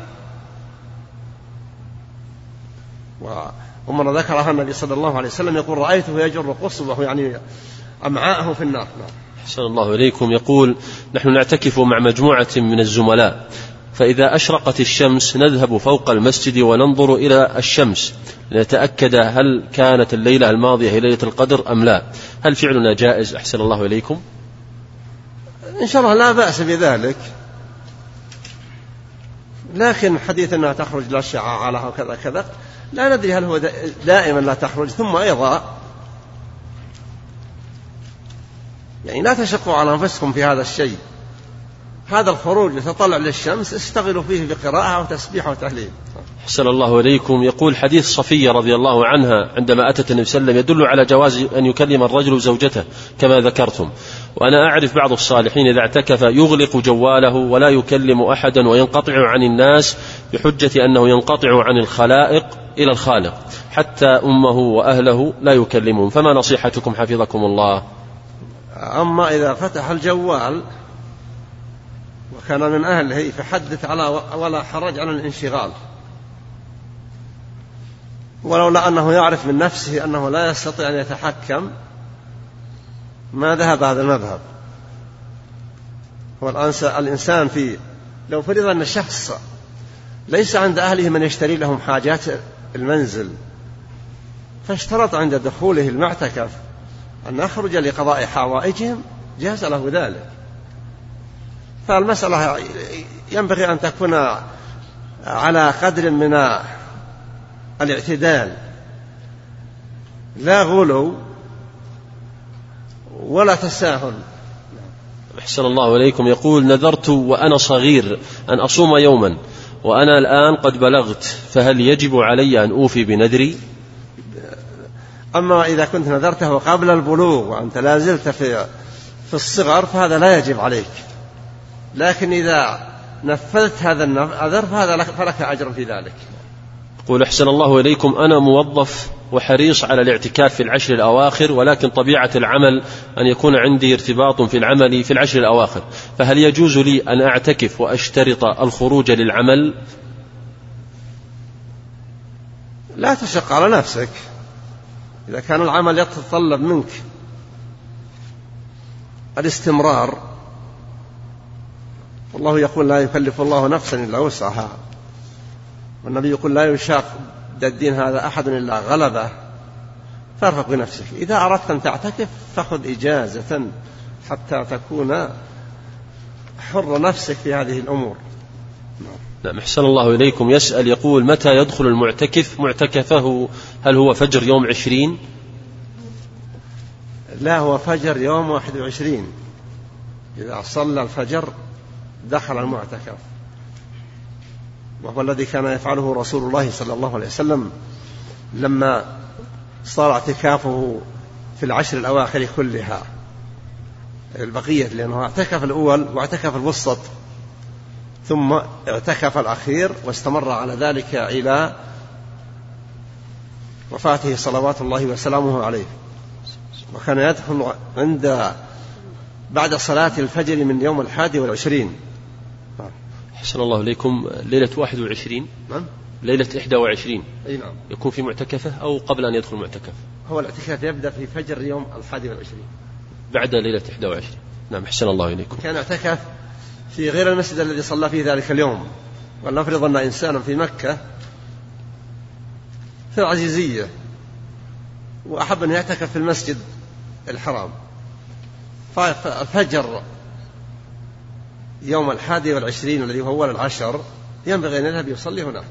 ومن ذكرها النبي صلى الله عليه وسلم يقول رأيته يجر قصبه. يعني أمعاءه في النار. نعم. أحسن الله إليكم. يقول نحن نعتكف مع مجموعة من الزملاء. فإذا أشرقت الشمس نذهب فوق المسجد وننظر إلى الشمس لنتأكد هل كانت الليلة الماضية هي ليلة القدر أم لا. هل فعلنا جائز؟ أحسن الله إليكم. إن شاء الله لا بأس بذلك. لكن حديث أنها تخرج لا شعاع لها وكذا كذا لا ندري هل هو دائما لا تخرج ثم أيضا يعني لا تشقوا على أنفسكم في هذا الشيء. هذا الخروج يتطلع للشمس استغلوا فيه بقراءة وتسبيح وتهليل حسن الله إليكم. يقول حديث صفية رضي الله عنها عندما أتت النبي صلى الله عليه وسلم يدل على جواز أن يكلم الرجل زوجته كما ذكرتم. وأنا أعرف بعض الصالحين إذا اعتكف يغلق جواله ولا يكلم أحدا وينقطع عن الناس بحجة أنه ينقطع عن الخلائق إلى الخالق. حتى أمه وأهله لا يكلمون. فما نصيحتكم حفظكم الله؟ أما إذا فتح الجوال وكان من أهله فحدث على ولا حرج على الانشغال. ولولا أنه يعرف من نفسه أنه لا يستطيع أن يتحكم ما ذهب هذا المذهب. هو الإنسان في لو فرض أن الشخص ليس عند أهله من يشتري لهم حاجات المنزل فاشترط عند دخوله المعتكف أن يخرج لقضاء حوائجهم جاز له ذلك. فالمسألة ينبغي أن تكون على قدر من الاعتدال. لا غلو ولا تساهل. أحسن الله إليكم. يقول نذرت وأنا صغير أن أصوم يوما وأنا الآن قد بلغت فهل يجب علي أن أوفي بنذري؟ أما إذا كنت نذرته قبل البلوغ وأنت لا زلت في في الصغر فهذا لا يجب عليك. لكن إذا نفذت هذا النذر فهذا لك فلك أجر في ذلك. يقول أحسن الله إليكم أنا موظف وحريص على الاعتكاف في العشر الأواخر ولكن طبيعة العمل أن يكون عندي ارتباط في العمل في العشر الأواخر. فهل يجوز لي أن أعتكف وأشترط الخروج للعمل؟ لا تشق على نفسك. إذا كان العمل يتطلب منك الاستمرار والله يقول لا يكلف الله نفسا إلا وسعها. والنبي يقول لا يشاق الدين هذا أحد إلا غلبه. فارفق بنفسك. إذا أردت أن تعتكف فخذ إجازة حتى تكون حر نفسك في هذه الأمور. نعم. أحسن الله إليكم. يسأل يقول متى يدخل المعتكف؟ معتكفه هل هو فجر يوم عشرين؟ لا هو فجر يوم واحد وعشرين. إذا صلى الفجر دخل المعتكف. وهو الذي كان يفعله رسول الله صلى الله عليه وسلم لما صار اعتكافه في العشر الأواخر كلها. البقية لأنه اعتكف الأول واعتكف الوسط ثم اعتكف الأخير واستمر على ذلك إلى وفاته صلوات الله وسلامه عليه. وكان يدخل عند بعد صلاة الفجر من يوم الحادي والعشرين. أحسن الله إليكم. ليلة 21 نعم. ليلة 21 أي نعم. يكون في معتكفة أو قبل أن يدخل المعتكف هو الاعتكاف يبدأ في فجر يوم الحادي والعشرين. بعد ليلة 21 نعم أحسن الله إليكم. كان اعتكف في غير المسجد الذي صلى فيه ذلك اليوم. ولنفرض أن إنسانا في مكة في العزيزية وأحب أن يعتكف في المسجد الحرام. ففجر يوم الحادي والعشرين الذي هو أول العشر ينبغي أن يذهب يصلي هناك.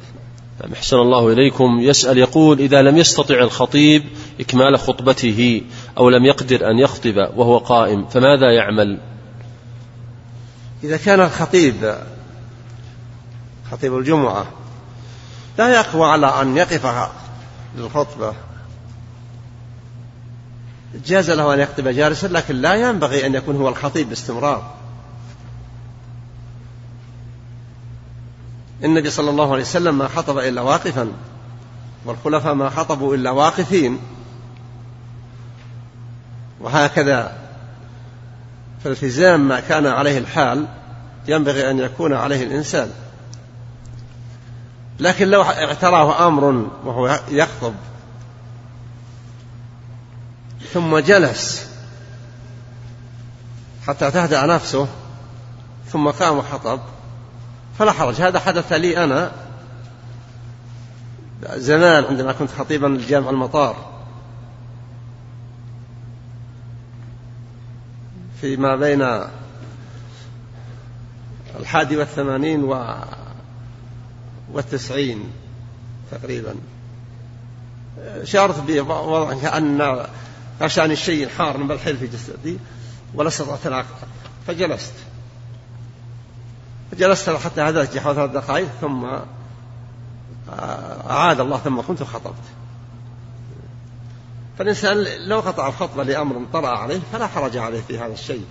نعم، أحسن الله إليكم. يسأل يقول إذا لم يستطع الخطيب إكمال خطبته أو لم يقدر أن يخطب وهو قائم فماذا يعمل؟ إذا كان الخطيب خطيب الجمعة لا يقوى على أن يقف للخطبة. جاز له أن يخطب جالسا لكن لا ينبغي أن يكون هو الخطيب باستمرار. النبي صلى الله عليه وسلم ما خطب إلا واقفا والخلفاء ما خطبوا إلا واقفين. وهكذا فالتزام ما كان عليه الحال ينبغي أن يكون عليه الإنسان. لكن لو اعتراه أمر وهو يخطب ثم جلس حتى تهدأ نفسه ثم قام وخطب فلا حرج. هذا حدث لي أنا زمان عندما كنت خطيبا لجامع المطار. فيما بين الحادي والثمانين و والتسعين تقريبا. شعرت بوضع كأن عشان الشيء الحار من الحيل في جسدي ولا استطعت العقل فجلست. فجلست حتى هدأت حوالي ثلاث دقائق ثم أعاد الله ثم كنت خطبت فالإنسان لو قطع الخطبة لأمر طرأ عليه فلا حرج عليه في هذا الشيء.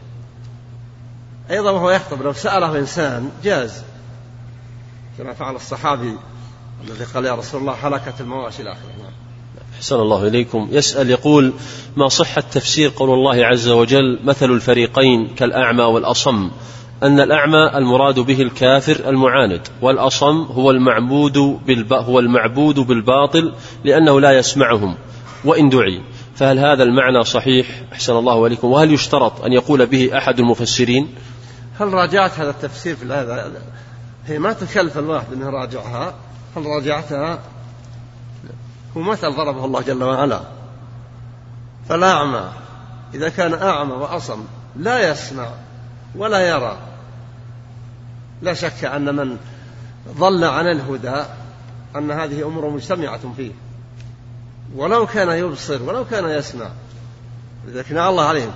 أيضا وهو يخطب لو سأله إنسان جاز كما فعل الصحابي الذي قال يا رسول الله هلكت المواشي الآخرة نعم. أحسن الله إليكم. يسأل يقول ما صحة تفسير قول الله عز وجل مثل الفريقين كالأعمى والأصم؟ أن الأعمى المراد به الكافر المعاند والأصم هو المعبود بالب... هو المعبود بالباطل لأنه لا يسمعهم وإن دعي. فهل هذا المعنى صحيح؟ أحسن الله إليكم. وهل يشترط أن يقول به أحد المفسرين؟ هل راجعت هذا التفسير في هذا؟ هي ما تكلف الواحد أنه راجعها. هل راجعتها؟ هو مثل ضربه الله جل وعلا. فالأعمى إذا كان أعمى وأصم لا يسمع ولا يرى. لا شك أن من ضل عن الهدى أن هذه أمور مجتمعة فيه. ولو كان يبصر ولو كان يسمع. لكن الله عليهم.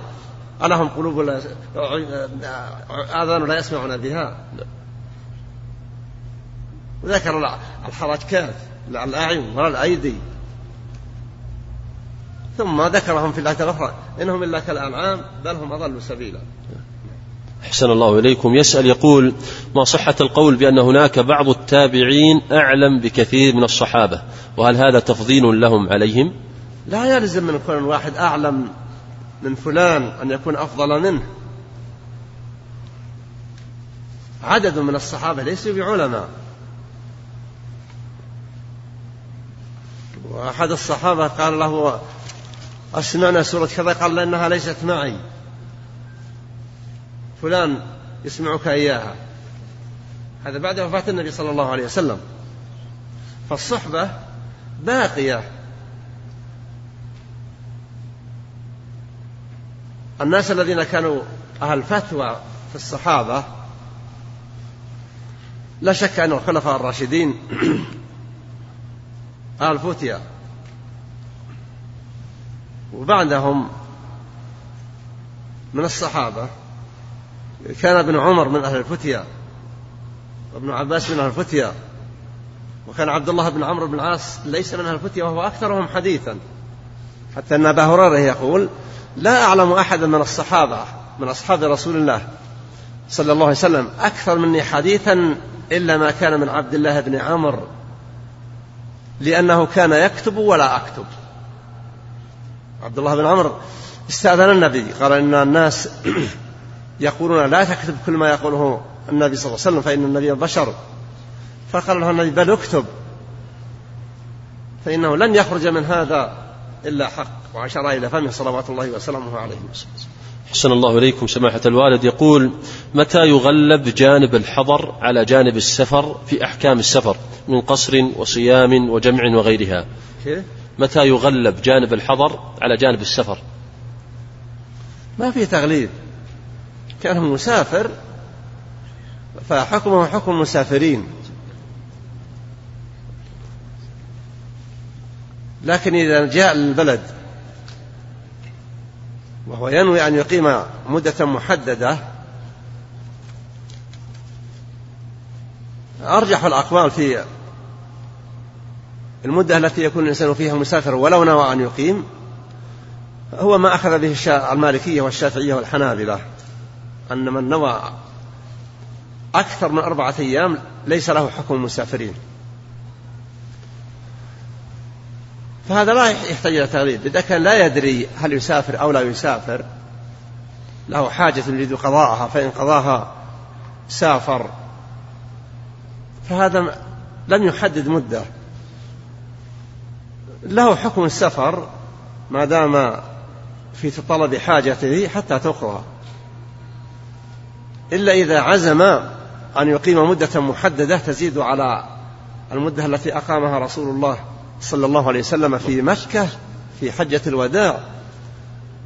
ألهم قلوب لا آذان لا يسمعون بها. وذكر الحركات لا الأعين ولا الأيدي ثم ذكرهم في الآية الأخرى. إنهم إلا كالأنعام بل هم أضل سبيلا. أحسن الله إليكم. يسأل يقول ما صحة القول بأن هناك بعض التابعين أعلم بكثير من الصحابة؟ وهل هذا تفضيل لهم عليهم؟ لا يلزم من كون الواحد أعلم من فلان أن يكون أفضل منه. عدد من الصحابة ليسوا بعلماء. وأحد الصحابة قال له أسمعنا سورة كذا. قال لأنها ليست معي. فلان يسمعك إياها. هذا بعد وفاة النبي صلى الله عليه وسلم. فالصحبة باقية. الناس الذين كانوا أهل فتوى في الصحابة لا شك أن الخلفاء الراشدين أهل فتيا وبعدهم من الصحابة كان ابن عمر من أهل الفتيا وابن عباس من أهل الفتيا وكان عبد الله بن عمرو بن العاص ليس من أهل الفتيا وهو أكثرهم حديثا. حتى أن أبا هريرة يقول لا أعلم أحدا من الصحابة من أصحاب رسول الله صلى الله عليه وسلم أكثر مني حديثا إلا ما كان من عبد الله بن عمرو لأنه كان يكتب ولا أكتب. عبد الله بن عمرو استأذن النبي قال إن الناس يقولون لا تكتب كل ما يقوله النبي صلى الله عليه وسلم فإن النبي بشر. فقال له النبي بل اكتب. فإنه لن يخرج من هذا إلا حق. وعشر إلى فمه صلوات الله وسلامه عليه حسن الله إليكم. سماحة الوالد يقول متى يغلب جانب الحضر على جانب السفر في أحكام السفر من قصر وصيام وجمع وغيرها؟ متى يغلب جانب الحضر على جانب السفر؟ ما في تغليب. كان مسافر فحكمه حكم المسافرين لكن إذا جاء البلد وهو ينوي أن يقيم مدة محددة أرجح الأقوال في المدة التي يكون الإنسان فيها مسافر ولو نوى أن يقيم هو ما أخذ به المالكية والشافعية والحنابلة. أن من نوى أكثر من أربعة أيام ليس له حكم المسافرين. فهذا لا يحتاج إلى تغليب. إذا كان لا يدري هل يسافر أو لا يسافر له حاجة يريد قضاءها فإن قضاها سافر. فهذا لم يحدد مدة. له حكم السفر ما دام في طلب حاجته حتى تقضى. إلا إذا عزم أن يقيم مدة محددة تزيد على المدة التي أقامها رسول الله صلى الله عليه وسلم في مكة في حجة الوداع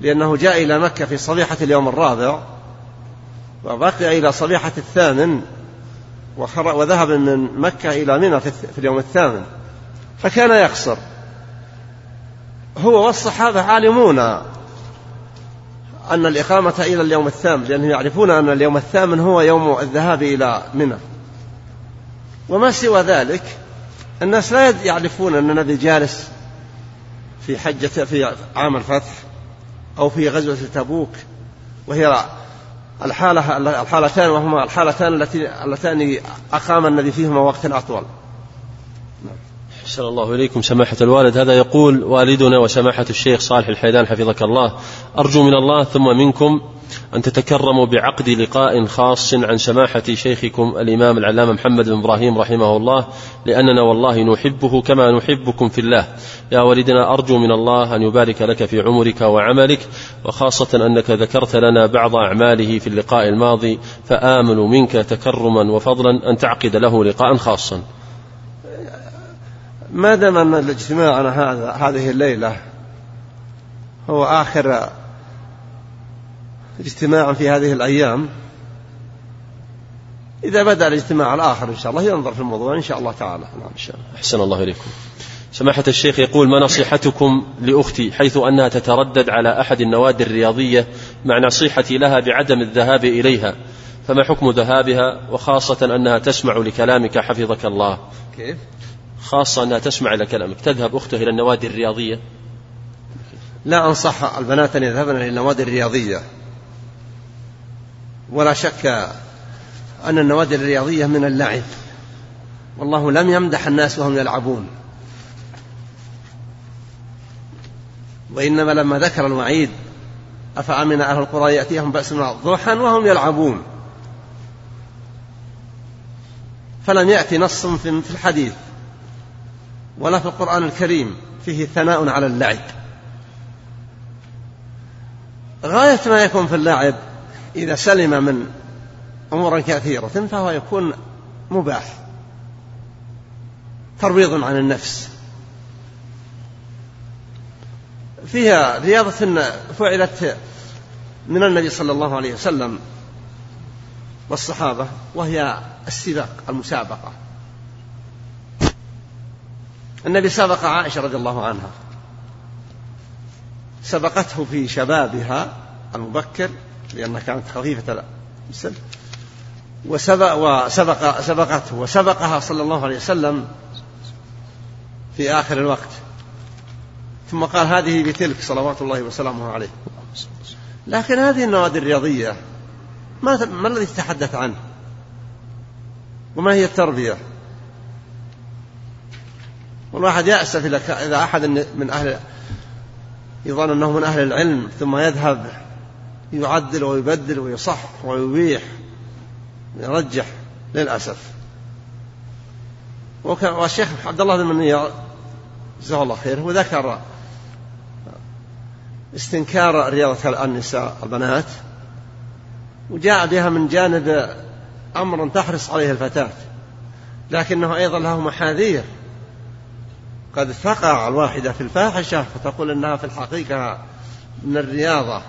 لأنه جاء إلى مكة في صبيحة اليوم الرابع وبقي إلى صبيحة الثامن وذهب من مكة إلى منى في اليوم الثامن. فكان يقصر هو والصحابة عالمون. أن الإقامة إلى اليوم الثامن لأنهم يعرفون أن اليوم الثامن هو يوم الذهاب إلى منى. وما سوى ذلك؟ الناس لا يعرفون أن النبي جالس في حجة في عام الفتح أو في غزوة تبوك وهي الحالة الحالتان وهما الحالتان التي اللتان أقام النبي فيهما وقتا أطول. أحسن الله إليكم سماحة الوالد. هذا يقول والدنا وسماحة الشيخ صالح الحيدان حفظك الله. أرجو من الله ثم منكم أن تتكرموا بعقد لقاء خاص عن سماحة شيخكم الإمام العلامة محمد بن إبراهيم رحمه الله لأننا والله نحبه كما نحبكم في الله. يا والدنا أرجو من الله أن يبارك لك في عمرك وعملك وخاصة أنك ذكرت لنا بعض أعماله في اللقاء الماضي فآمل منك تكرما وفضلا أن تعقد له لقاء خاصا. ما دام أن الاجتماع هذا هذه الليلة هو آخر اجتماع في هذه الأيام إذا بدأ الاجتماع الآخر إن شاء الله ينظر في الموضوع إن شاء الله تعالى. نعم إن شاء الله. أحسن الله إليكم. سماحة الشيخ يقول ما نصيحتكم لأختي حيث أنها تتردد على أحد النوادي الرياضية مع نصيحتي لها بعدم الذهاب إليها فما حكم ذهابها؟ وخاصة أنها تسمع لكلامك حفظك الله. كيف؟ خاصة أنها تسمع إلى كلامك. تذهب أختها إلى النوادي الرياضية. لا أنصح البنات أن يذهبن إلى النوادي الرياضية. ولا شك أن النوادي الرياضية من اللعب. والله لم يمدح الناس وهم يلعبون. وإنما لما ذكر الوعيد أفأمن أهل القرى يأتيهم بأسنا ضحى وهم يلعبون. فلم يأتي نص في الحديث. ولا في القرآن الكريم فيه ثناء على اللعب. غاية ما يكون في اللعب إذا سلم من أمور كثيرة فهو يكون مباح ترويض عن النفس. فيها رياضة فعلت من النبي صلى الله عليه وسلم والصحابة وهي السباق المسابقة. النبي سبق عائشة رضي الله عنها سبقته في شبابها المبكر لأنها كانت خفيفة السن وسبق وسبق سبقته وسبقها صلى الله عليه وسلم في آخر الوقت ثم قال هذه بتلك صلوات الله وسلامه عليه لكن هذه النوادي الرياضية ما ما الذي تتحدث عنه؟ وما هي التربية؟ والواحد يأسف إذا أحد من أهل يظن أنه من أهل العلم ثم يذهب يعدل ويبدل ويصح ويبيح ويرجح للأسف. والشيخ عبد الله بن منير جزاه الله خير وذكر استنكار رياضة النساء البنات وجاء بها من جانب أمر تحرص عليه الفتاة لكنه أيضا له محاذير. قد تقع الواحدة في الفاحشة فتقول إنها في الحقيقة من الرياضة.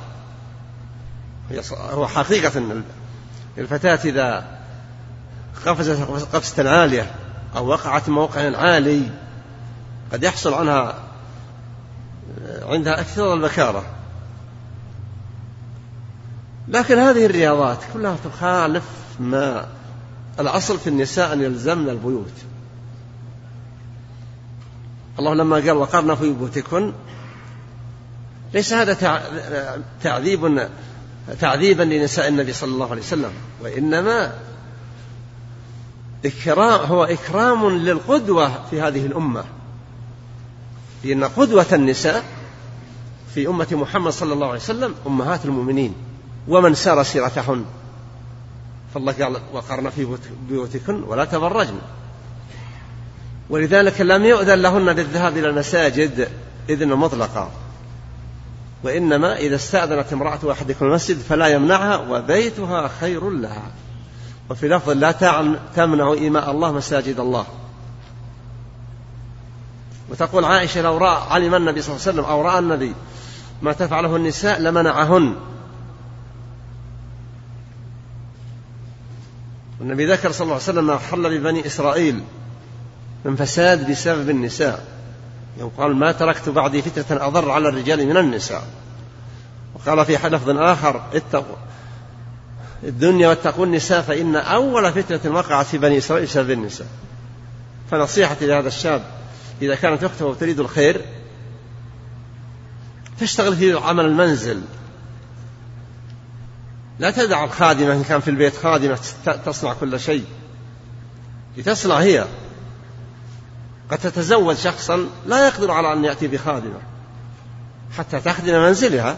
هو حقيقة الفتاة إذا قفزت قفزة عالية أو وقعت موقع عالي قد يحصل عنها عندها أكثر البكارة. لكن هذه الرياضات كلها تخالف ما الأصل في النساء أن يلزمن البيوت. الله لما قال وقرنا في بيوتكن ليس هذا تعذيب تعذيبا لنساء النبي صلى الله عليه وسلم وإنما إكرام هو إكرام للقدوة في هذه الأمة. لأن قدوة النساء في أمة محمد صلى الله عليه وسلم أمهات المؤمنين ومن سار سيرتهن. فالله قال وقرن في بيوتكن ولا تبرجن. ولذلك لم يؤذن لهن بالذهاب إلى المساجد إذن مطلقا وإنما إذا استأذنت امرأة أحدكم المسجد فلا يمنعها وبيتها خير لها. وفي لفظ لا تمنع إيماء الله مساجد الله. وتقول عائشة لو رأى علم النبي صلى الله عليه وسلم أو رأى النبي ما تفعله النساء لمنعهن. والنبي ذكر صلى الله عليه وسلم ما حل ببني إسرائيل. من فساد بسبب النساء. يوم قال ما تركت بعدي فتنة أضر على الرجال من النساء. وقال في لفظ آخر اتقوا الدنيا واتقوا النساء فإن أول فتنة وقعت في بني إسرائيل بسبب النساء. فنصيحتي لهذا الشاب إذا كانت أخته تريد الخير تشتغل في عمل المنزل. لا تدع الخادمة إن كان في البيت خادمة تصنع كل شيء. لتصنع هي. قد تتزوج شخصا لا يقدر على أن يأتي بخادمة حتى تخدم منزلها.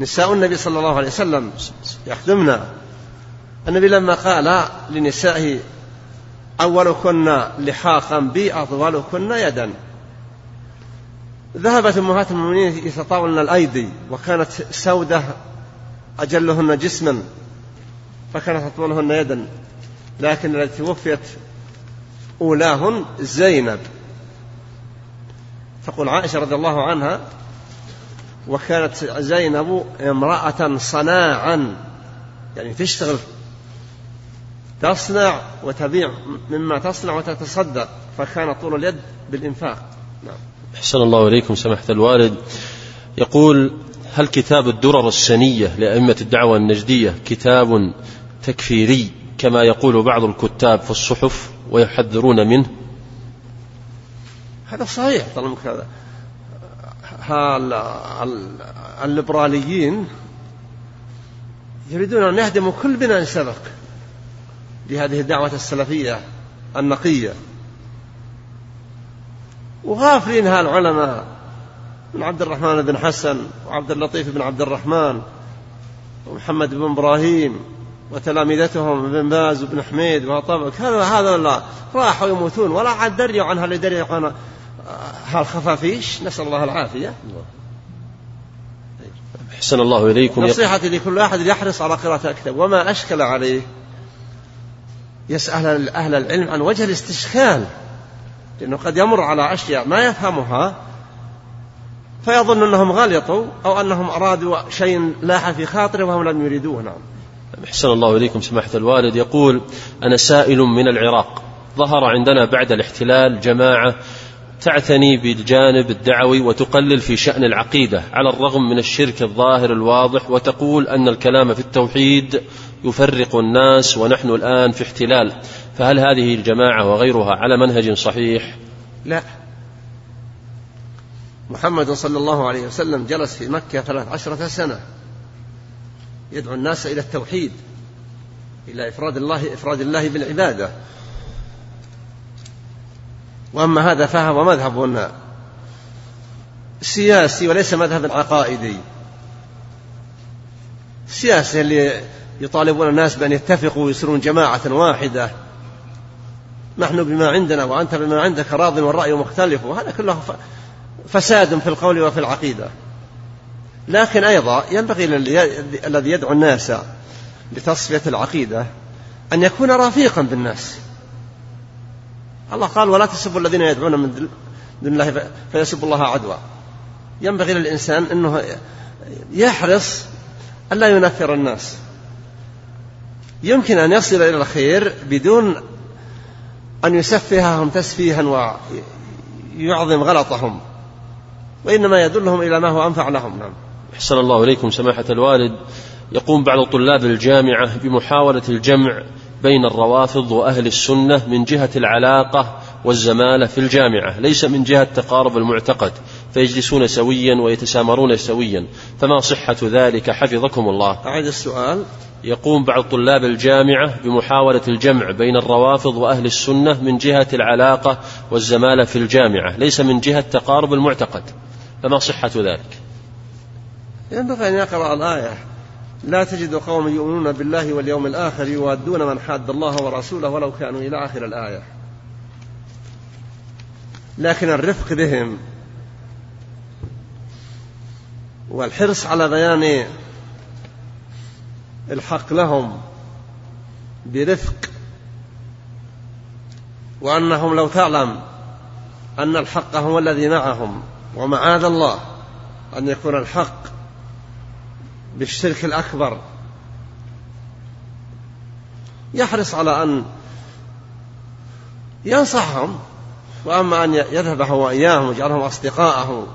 نساء النبي صلى الله عليه وسلم يخدمنا النبي لما قال لنسائه أولكن لحاقا بي أطولكن يدا. ذهبت أمهات المؤمنين يتطاولن الأيدي وكانت سودة أجلهن جسما فكانت أطولهن يدا. لكن التي توفيت أولاهن زينب. تقول عائشة رضي الله عنها وكانت زينب امرأة صناعا يعني تشتغل تصنع وتبيع مما تصنع وتتصدق فكان طول اليد بالإنفاق. نعم. أحسن الله إليكم سماحة الوالد. يقول هل كتاب الدرر السنية لأئمة الدعوة النجدية كتاب تكفيري كما يقول بعض الكتاب في الصحف؟ ويحذرون منه. هذا صحيح. طالما الليبراليين يريدون أن يهدموا كل بناء سبق لهذه الدعوة السلفية النقية. وغافلين هالعلماء من عبد الرحمن بن حسن وعبد اللطيف بن عبد الرحمن ومحمد بن إبراهيم وتلامذتهم ابن باز وابن حميد وطبق هذا هذا لا راحوا يموتون ولا عاد دريوا عن اللي دريوا عن هالخفافيش نسأل الله العافية. أحسن الله إليكم. نصيحتي لكل أحد يحرص على قراءة الكتاب. وما أشكل عليه يسأل أهل العلم عن وجه الاستشكال لأنه قد يمر على أشياء ما يفهمها فيظن أنهم غلطوا أو أنهم أرادوا شيء لاح في خاطره وهم لم يريدوه. نعم. أحسن الله إليكم سماحة الوالد. يقول أنا سائل من العراق. ظهر عندنا بعد الاحتلال جماعة تعتني بالجانب الدعوي وتقلل في شأن العقيدة على الرغم من الشرك الظاهر الواضح وتقول أن الكلام في التوحيد يفرق الناس ونحن الآن في احتلال. فهل هذه الجماعة وغيرها على منهج صحيح؟ لا. محمد صلى الله عليه وسلم جلس في مكة ثلاث عشرة سنة. يدعو الناس إلى التوحيد إلى إفراد الله إفراد الله بالعبادة. وأما هذا فهو مذهب سياسي وليس مذهب عقائدي. السياسة اللي يطالبون الناس بأن يتفقوا ويصيرون جماعة واحدة. نحن بما عندنا وأنت بما عندك راض والرأي مختلف وهذا كله فساد في القول وفي العقيدة. لكن أيضا ينبغي الذي يدعو الناس لتصفية العقيدة أن يكون رفيقا بالناس. الله قال ولا تسبوا الذين يدعون من دون الله فيسبوا الله عدوا. ينبغي للإنسان أنه يحرص ألا ينفر الناس. يمكن أن يصل إلى الخير بدون أن يسفههم تسفيها ويعظم غلطهم وإنما يدلهم إلى ما هو أنفع لهم. نعم. أحسن الله إليكم سماحة الوالد. يقوم بعض طلاب الجامعة بمحاولة الجمع بين الروافض وأهل السنة من جهة العلاقة والزمالة في الجامعة. ليس من جهة تقارب المعتقد فيجلسون سويا ويتسامرون سويا. فما صحة ذلك؟ حفظكم الله. أعيد السؤال. يقوم بعض طلاب الجامعة بمحاولة الجمع بين الروافض وأهل السنة من جهة العلاقة والزمالة في الجامعة. ليس من جهة تقارب المعتقد. فما صحة ذلك؟ ينبغي أن يقرأ الآية. لا تجد قوم يؤمنون بالله واليوم الآخر يوادون من حاد الله ورسوله ولو كانوا إلى آخر الآية. لكن الرفق بهم والحرص على بيان الحق لهم برفق وأنهم لو تعلم أن الحق هو الذي معهم ومعاذ الله أن يكون الحق بالشرك الأكبر. يحرص على أن ينصحهم وأما أن يذهب هو إياهم ويجعلهم أصدقاءه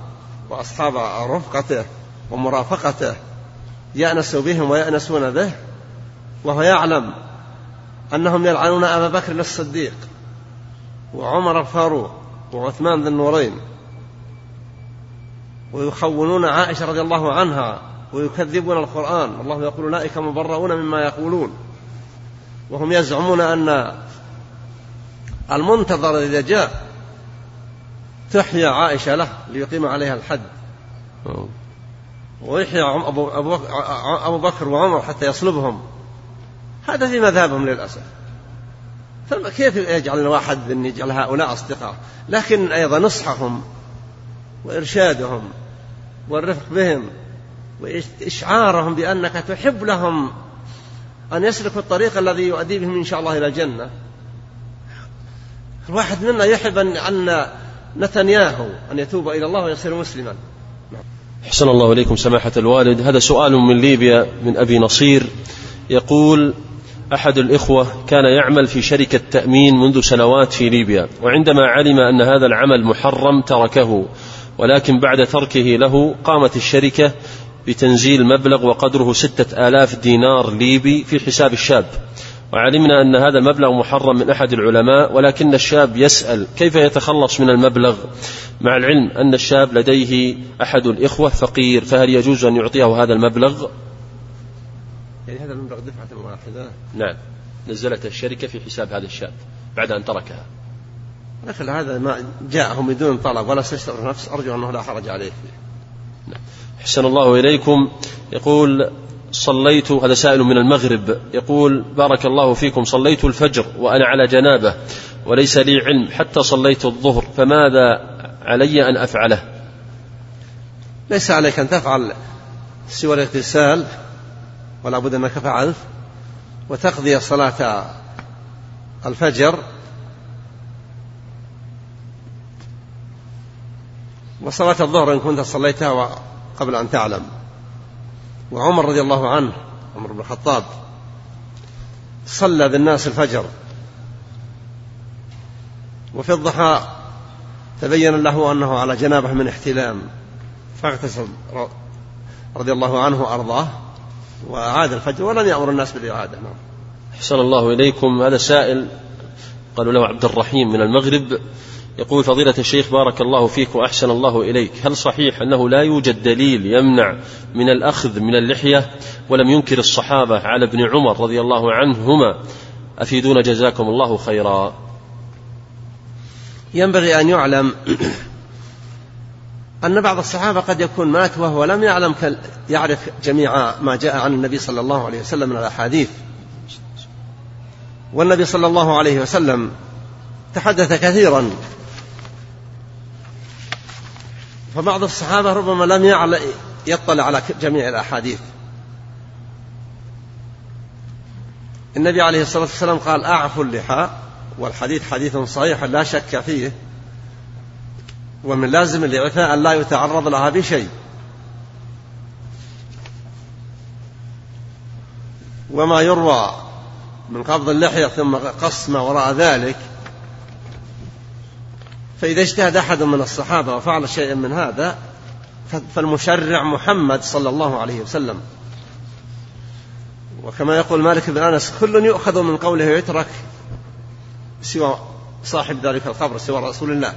وأصحاب رفقته ومرافقته يأنس بهم ويأنسون به وهو يعلم أنهم يلعنون أبا بكر الصديق وعمر الفاروق وعثمان ذي النورين ويخونون عائشة رضي الله عنها ويكذبون القرآن. الله يقول أولئك مبرؤون مما يقولون. وهم يزعمون أن المنتظر إذا جاء تحيا عائشة له ليقيم عليها الحد. ويحيا أبو, بكر وعمر حتى يصلبهم. هذا في مذهبهم للأسف. فكيف يجعل الواحد أن يجعل هؤلاء أصدقاء؟ لكن أيضا نصحهم وإرشادهم والرفق بهم. وإشعارهم بأنك تحب لهم أن يسلكوا الطريق الذي يؤدي بهم إن شاء الله إلى الجنة. الواحد منا يحب أن نتنياهو أن يتوب إلى الله ويصير مسلما. أحسن الله إليكم سماحة الوالد. هذا سؤال من ليبيا من أبي نصير. يقول أحد الإخوة كان يعمل في شركة تأمين منذ سنوات في ليبيا وعندما علم أن هذا العمل محرم تركه ولكن بعد تركه له قامت الشركة بتنزيل مبلغ وقدره ستة آلاف دينار ليبي في حساب الشاب. وعلمنا أن هذا المبلغ محرم من أحد العلماء ولكن الشاب يسأل كيف يتخلص من المبلغ؟ مع العلم أن الشاب لديه أحد الإخوة فقير فهل يجوز أن يعطيه هذا المبلغ؟ يعني هذا المبلغ دفعة واحدة. نعم. نزلت الشركة في حساب هذا الشاب بعد أن تركها. لكن هذا ما جاءهم بدون طلب ولا استشعر نفس أرجو أنه لا حرج عليه. نعم. حسن الله إليكم. يقول صليت هذا سائل من المغرب يقول بارك الله فيكم صليت الفجر وأنا على جنابة وليس لي علم حتى صليت الظهر فماذا علي أن أفعله؟ ليس عليك أن تفعل سوى الاغتسال ولا بد أنك فعلت وتقضي صلاة الفجر وصلاة الظهر إن كنت صليتها قبل أن تعلم. وعمر رضي الله عنه عمر بن الخطاب صلى بالناس الفجر. وفي الضحى تبين له أنه على جنابه من احتلام فاغتسل رضي الله عنه وأرضاه وأعاد الفجر ولم يأمر الناس بالإعادة. نعم. أحسن الله إليكم. هذا سائل قالوا له عبد الرحيم من المغرب يقول فضيلة الشيخ بارك الله فيك وأحسن الله إليك. هل صحيح أنه لا يوجد دليل يمنع من الأخذ من اللحية ولم ينكر الصحابة على ابن عمر رضي الله عنهما؟ أفيدون جزاكم الله خيرا. ينبغي أن يعلم أن بعض الصحابة قد يكون مات وهو لم يعلم يعرف جميع ما جاء عن النبي صلى الله عليه وسلم من الأحاديث. والنبي صلى الله عليه وسلم تحدث كثيرا فبعض الصحابة ربما لم يعلم يطلع على جميع الأحاديث. النبي عليه الصلاة والسلام قال أعفوا اللحى والحديث حديث صحيح لا شك فيه ومن لازم الإعفاء أن لا يتعرض لها بشيء. وما يروى من قبض اللحية ثم قص ما وراء ذلك فإذا اجتهد أحد من الصحابة وفعل شيئا من هذا فالمشرع محمد صلى الله عليه وسلم. وكما يقول مالك بن أنس كل يؤخذ من قوله ويترك سوى صاحب ذلك القبر سوى رسول الله.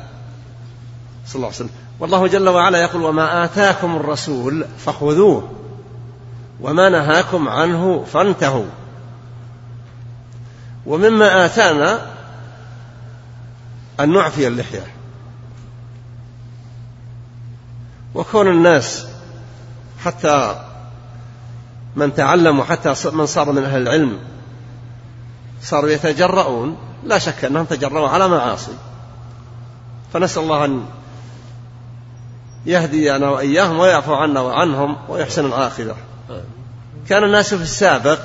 صلى الله عليه وسلم. والله جل وعلا يقول وما آتاكم الرسول فخذوه وما نهاكم عنه فانتهوا. ومما آتانا أن نعفي اللحية. وكون الناس حتى من تعلم وحتى من صار من أهل العلم صاروا يتجرؤون لا شك أنهم تجرؤوا على معاصي. فنسأل الله أن يهدينا وإياهم ويعفو عنا وعنهم ويحسن العاقبة. كان الناس في السابق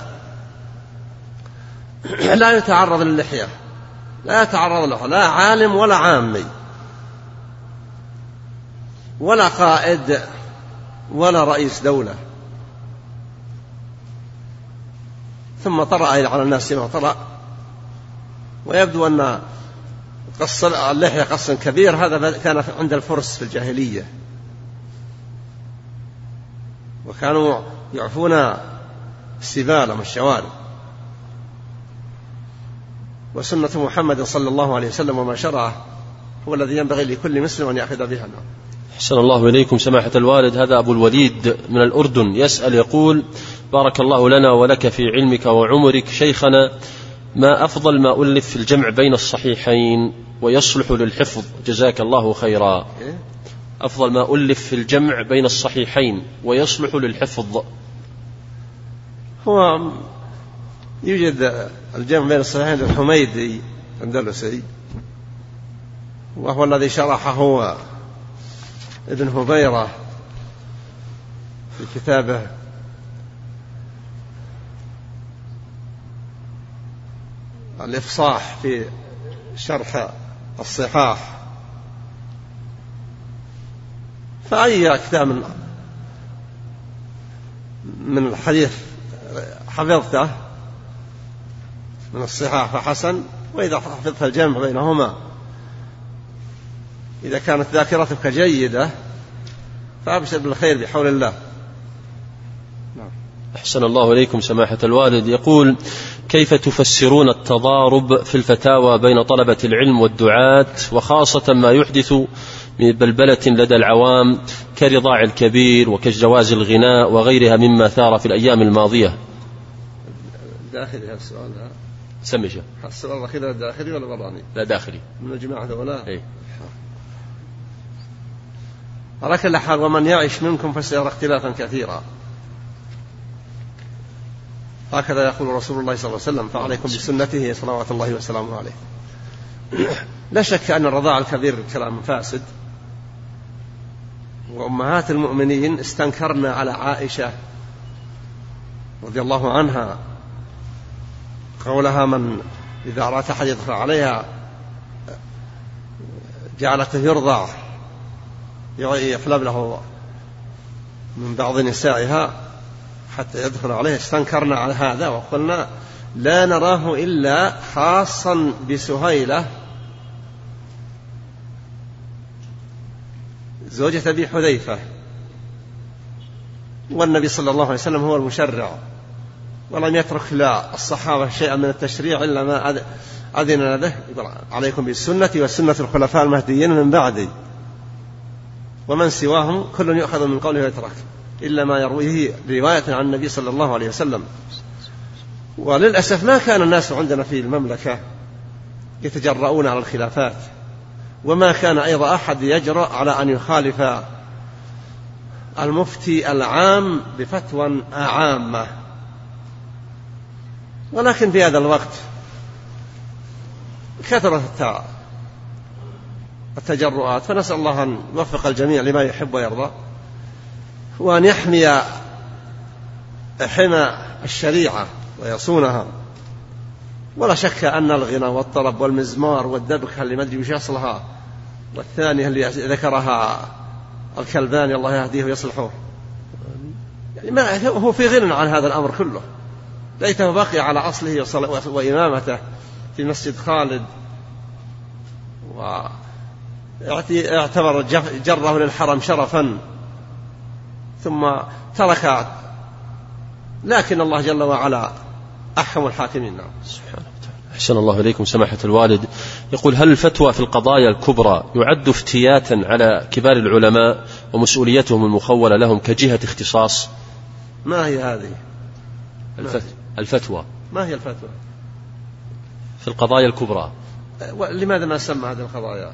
لا يتعرض للحية لا يتعرض له لا عالم ولا عامي. ولا قائد ولا رئيس دولة. ثم طرأ على الناس ما طرأ. ويبدو أن قص اللحية قص كبير. هذا كان عند الفرس في الجاهلية. وكانوا يعفون السبال والشوارب وسنة محمد صلى الله عليه وسلم وما شرعه هو الذي ينبغي لكل مسلم أن يأخذ بها. أحسن الله إليكم سماحة الوالد. هذا أبو الوليد من الأردن يسأل يقول بارك الله لنا ولك في علمك وعمرك. شيخنا ما أفضل ما ألف في الجمع بين الصحيحين ويصلح للحفظ؟ جزاك الله خيرا؟ أفضل ما ألف في الجمع بين الصحيحين ويصلح للحفظ؟ هو يوجد الجمع بين الصحيحين للحميدي الأندلسي وهو الذي شرحه ابن هبيرة في كتابه الإفصاح في شرح الصحاح. فأي كتاب من من الحديث حفظته من الصحاح فحسن وإذا حفظت الجمع بينهما إذا كانت ذاكرتك جيدة فأبشر بالخير بحول الله. نعم. أحسن الله إليكم سماحة الوالد. يقول كيف تفسرون التضارب في الفتاوى بين طلبة العلم والدعاة وخاصة ما يحدث من بلبلة لدى العوام كرضاع الكبير وكجواز الغناء وغيرها مما ثار في الأيام الماضية؟ داخلي هذا السؤال سمي شيخ. السؤال الأخير داخلي ولا براني؟ لا داخلي. من الجماعة ذولا؟ إيه. على كل حال ومن يعش منكم فسيرى اختلافا كثيرا. هكذا يقول رسول الله صلى الله عليه وسلم فعليكم بسنته صلوات الله وسلامه عليه. لا شك أن الرضاع الكبير كلام فاسد. وأمهات المؤمنين استنكرن على عائشة رضي الله عنها قولها من إذا أراد أحد يدخل عليها جعلته يرضع. يحلب له من بعض نسائها حتى يدخل عليه. استنكرنا على هذا وقلنا لا نراه إلا خاصا بسهيلة. زوجة أبي حذيفة. والنبي صلى الله عليه وسلم هو المشرع. ولم يترك لا الصحابة شيئا من التشريع إلا ما أذن به عليكم بالسنة وسنة الخلفاء المهديين من بعدي. ومن سواهم كل يؤخذ من قوله ويترك إلا ما يرويه رواية عن النبي صلى الله عليه وسلم. وللأسف ما كان الناس عندنا في المملكة يتجرؤون على الخلافات وما كان أيضا أحد يجرأ على أن يخالف المفتي العام بفتوى عامة. ولكن في هذا الوقت كثرت التجرؤات فنسأل الله أن يوفق الجميع لما يحب ويرضى وأن يحمي حمى الشريعة ويصونها. ولا شك أن الغنى والطرب والمزمار والدبكة اللي ما أدري وش أصلها والثانية اللي ذكرها الكلباني الله يهديه ويصلحه يعني ما هو في غنى عن هذا الأمر كله. ليته بقي على أصله وإمامته في مسجد خالد واعتبر جره للحرم شرفا ثم ترك لكن الله جل وعلا أحكم الحاكمين. نعم. سبحانه وتعالى أحسن الله إليكم سماحة الوالد. يقول هل الفتوى في القضايا الكبرى يعد افتياتا على كبار العلماء ومسؤوليتهم المخولة لهم كجهة اختصاص؟ ما هي هذه؟ الفتوى. ما هي الفتوى؟ في القضايا الكبرى. لماذا ما سمى هذه القضايا؟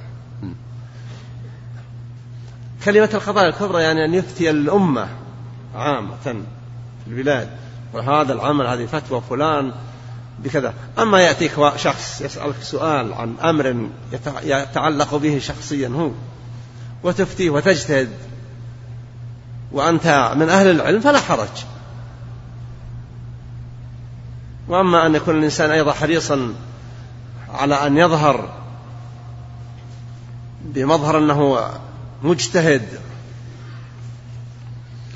كلمة القضايا الكبرى يعني أن يفتي الأمة عامة في البلاد. وهذا العمل هذه فتوى فلان بكذا. أما يأتيك شخص يسألك سؤال عن أمر يتعلق به شخصيا هو وتفتيه وتجتهد وأنت من أهل العلم فلا حرج. وأما أن يكون الإنسان أيضا حريصا على أن يظهر بمظهر أنه مجتهد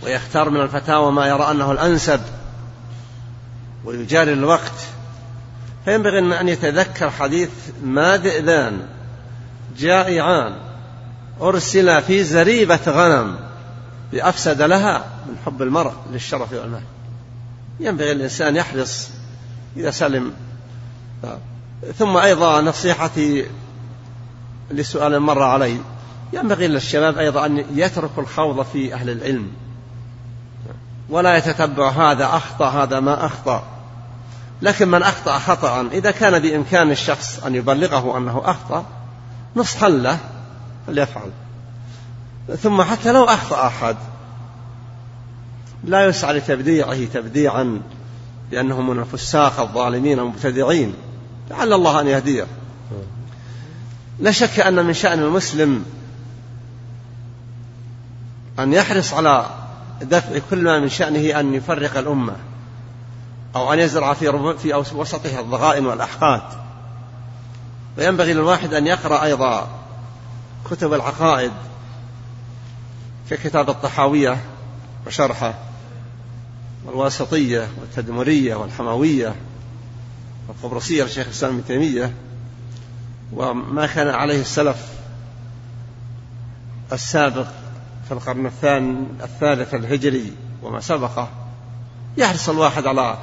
ويختار من الفتاوى ما يرى أنه الأنسب ويجاري الوقت فينبغي أن يتذكر حديث ما ذئبان جائعان أرسل في زريبة غنم بأفسد لها من حب المرء للشرف والمال. ينبغي الإنسان يحرص إذا سلم. ثم أيضا نصيحتي لسؤال مر علي. ينبغي للشباب أيضا أن يتركوا الخوض في أهل العلم. ولا يتتبع هذا أخطأ هذا ما أخطأ. لكن من أخطأ خطأ إذا كان بإمكان الشخص أن يبلغه أنه أخطأ نصحا له فليفعل. ثم حتى لو أخطأ أحد لا يسعى لتبديعه تبديعا بأنهم من الفساق الظالمين المبتدعين. لعل الله أن يهديه. لا شك أن من شأن المسلم أن يحرص على دفع كل ما من شأنه أن يفرق الأمة أو أن يزرع في في وسطها الضغائن والأحقاد. وينبغي للواحد أن يقرأ أيضا كتب العقائد ككتاب الطحاوية وشرحه والواسطية والتدمرية والحموية والقبرصية لشيخ الإسلام ابن تيمية وما كان عليه السلف السابق في القرن الثاني الثالث الهجري وما سبقه. يحرص الواحد على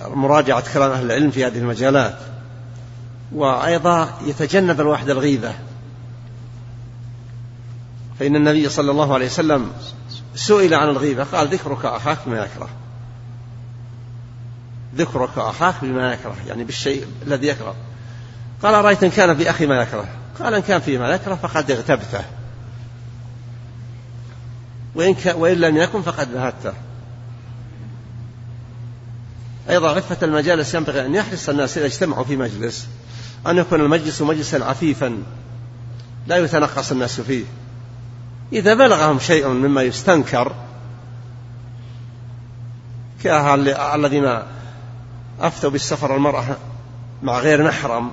مراجعة كلام أهل العلم في هذه المجالات. وأيضا يتجنب الواحد الغيبة. فإن النبي صلى الله عليه وسلم سئل عن الغيبة قال ذكرك أخاك بما يكره. ذكرك أخاك بما يكره. يعني بالشيء الذي يكره. قال أرأيت إن كان في أخي ما يكره؟ قال إن كان فيه ما يكره فقد اغتبته. وإن, وإن لم يكن فقد بهته أيضا غفة المجالس ينبغي أن يحرص الناس إذا اجتمعوا في مجلس أن يكون المجلس مجلسا عفيفا لا يتنقص الناس فيه. إذا بلغهم شيء مما يستنكر كالذين أفتوا بالسفر المرأة مع غير محرم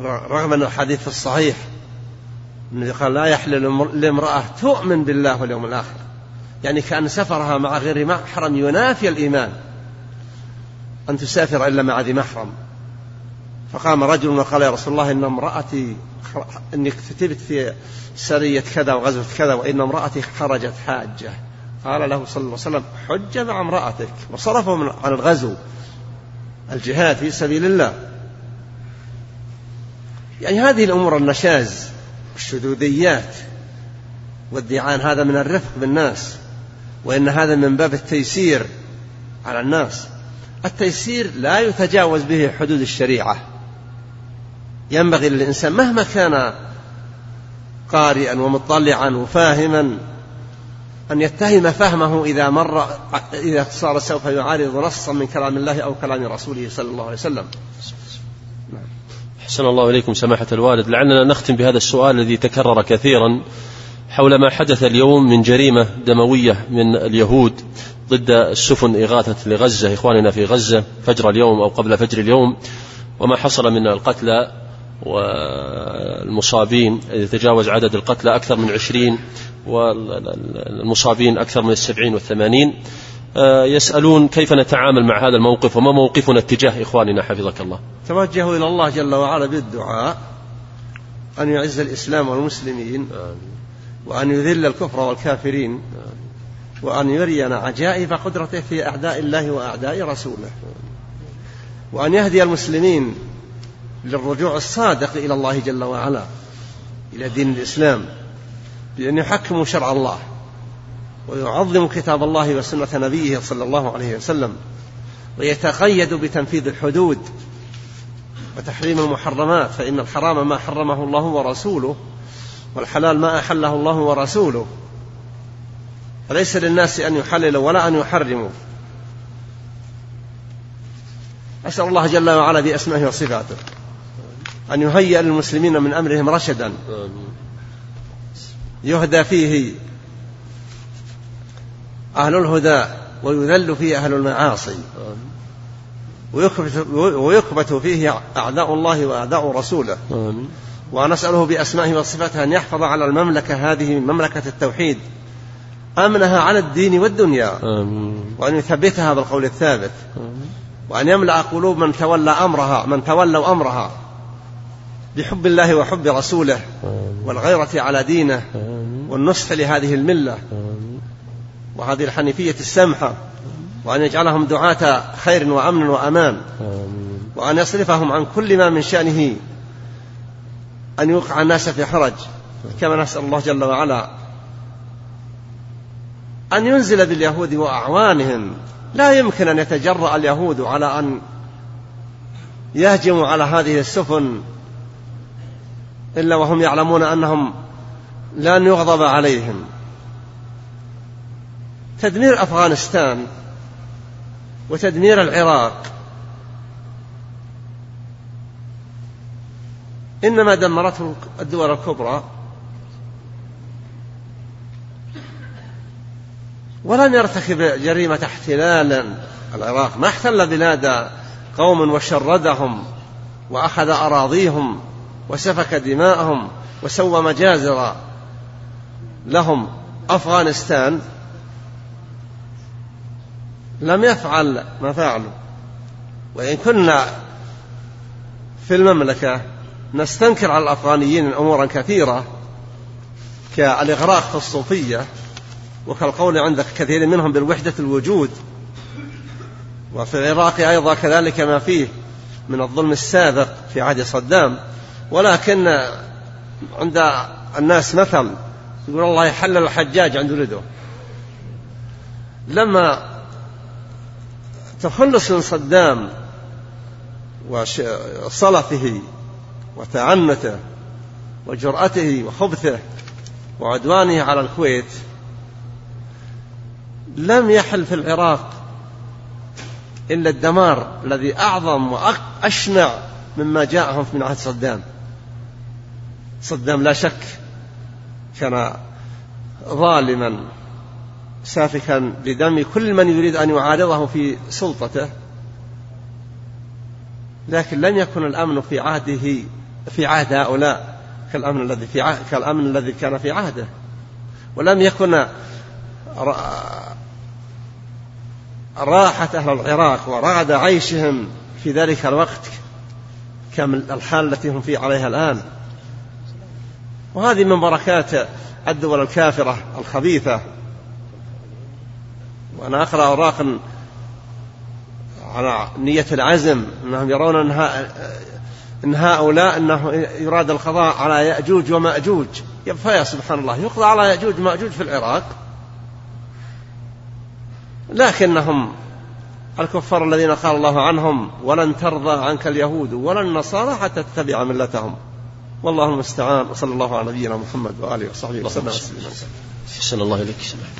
رغم أن الحديث الصحيح النبي قال لا يحلل لامرأة تؤمن بالله واليوم الآخر. يعني كأن سفرها مع غير محرم ينافي الإيمان. أن تسافر إلا مع ذي محرم. فقام رجل وقال يا رسول الله إن امرأتي إني كتبت في سرية كذا وغزوة كذا وإن امرأتي خرجت حاجة. قال له صلى الله عليه وسلم حج مع امرأتك. وصرفه عن الغزو. الجهاد في سبيل الله. يعني هذه الأمور النشاز. والشذوذيات والديعان هذا من الرفق بالناس وإن هذا من باب التيسير على الناس. التيسير لا يتجاوز به حدود الشريعة. ينبغي للإنسان مهما كان قارئا ومطلعا وفاهما أن يتهم فهمه إذا مر إذا صار سوف يعارض نصا من كلام الله أو كلام رسوله صلى الله عليه وسلم. أحسن الله إليكم سماحة الوالد. لعلنا نختم بهذا السؤال الذي تكرر كثيرا حول ما حدث اليوم من جريمة دموية من اليهود ضد السفن إغاثة لغزة إخواننا في غزة فجر اليوم أو قبل فجر اليوم وما حصل من القتلى والمصابين. يتجاوز عدد القتلى أكثر من عشرين والمصابين أكثر من السبعين والثمانين. يسألون كيف نتعامل مع هذا الموقف وما موقفنا اتجاه إخواننا حفظك الله. توجهوا إلى الله جل وعلا بالدعاء أن يعز الإسلام والمسلمين وأن يذل الكفر والكافرين وأن يرينا عجائب قدرته في أعداء الله وأعداء رسوله. وأن يهدي المسلمين للرجوع الصادق إلى الله جل وعلا إلى دين الإسلام بأن يحكموا شرع الله. ويعظموا كتاب الله وسنة نبيه صلى الله عليه وسلم ويتقيدوا بتنفيذ الحدود وتحريم المحرمات فإن الحرام ما حرمه الله ورسوله والحلال ما أحله الله ورسوله. فليس للناس أن يحللوا ولا أن يحرموا. أسأل الله جل وعلا بأسمائه وصفاته أن يهيئ للمسلمين من أمرهم رشدا. يهدى فيه أهل الهدى ويذل فيه أهل المعاصي. ويكبت, فيه أعداء الله وأعداء رسوله. ونسأله بأسمائه وصفاته أن يحفظ على المملكة هذه مملكة التوحيد. أمنها على الدين والدنيا. وأن يثبتها بالقول الثابت. وأن يملأ قلوب من تولى أمرها من تولوا أمرها. بحب الله وحب رسوله. والغيرة على دينه. والنصح لهذه الملة. وهذه الحنيفية السمحة وأن يجعلهم دعاة خير وأمن وأمان وأن يصرفهم عن كل ما من شأنه أن يوقع الناس في حرج. كما نسأل الله جل وعلا أن ينزل باليهود وأعوانهم. لا يمكن أن يتجرأ اليهود على أن يهجموا على هذه السفن إلا وهم يعلمون أنهم لن يغضب عليهم. تدمير أفغانستان وتدمير العراق. إنما دمرته الدول الكبرى. ولم يرتكب جريمة احتلال العراق ما احتل بلاد قوم وشردهم وأخذ أراضيهم وسفك دماءهم وسوى مجازر لهم. أفغانستان لم يفعل ما فعلوا. وإن كنا في المملكة نستنكر على الأفغانيين أمورا كثيرة كالإغراق في الصوفية وكالقول عند كثير منهم بالوحدة الوجود. وفي العراق أيضا كذلك ما فيه من الظلم السابق في عهد صدام. ولكن عند الناس مثل يقول الله يحلل الحجاج عند ولده. لما تخلص من صدام وصلفه وتعنته وجرأته وخبثه وعدوانه على الكويت لم يحل في العراق إلا الدمار الذي أعظم وأشنع مما جاءهم من عهد صدام. صدام لا شك كان ظالما. سافكا بدم كل من يريد أن يعارضه في سلطته لكن لم يكن الأمن في عهده في عهد هؤلاء كالأمن الذي في عهد كالأمن الذي كان في عهده. ولم يكن راحة أهل العراق ورغد عيشهم في ذلك الوقت كالحال التي هم فيه عليها الآن. وهذه من بركات الدول الكافرة الخبيثة. وأنا أقرأ أوراقا على نية العزم أنهم يرون أنها إن هؤلاء أنه يراد القضاء على يأجوج ومأجوج. فيا سبحان الله يقضى على يأجوج ومأجوج في العراق. لكنهم الكفار الذين قال الله عنهم ولن ترضى عنك اليهود ولا النصارى حتى تتبع ملتهم والله المستعان وصلى الله على نبينا محمد وآله وصحبه وسلم. صلى الله وسلم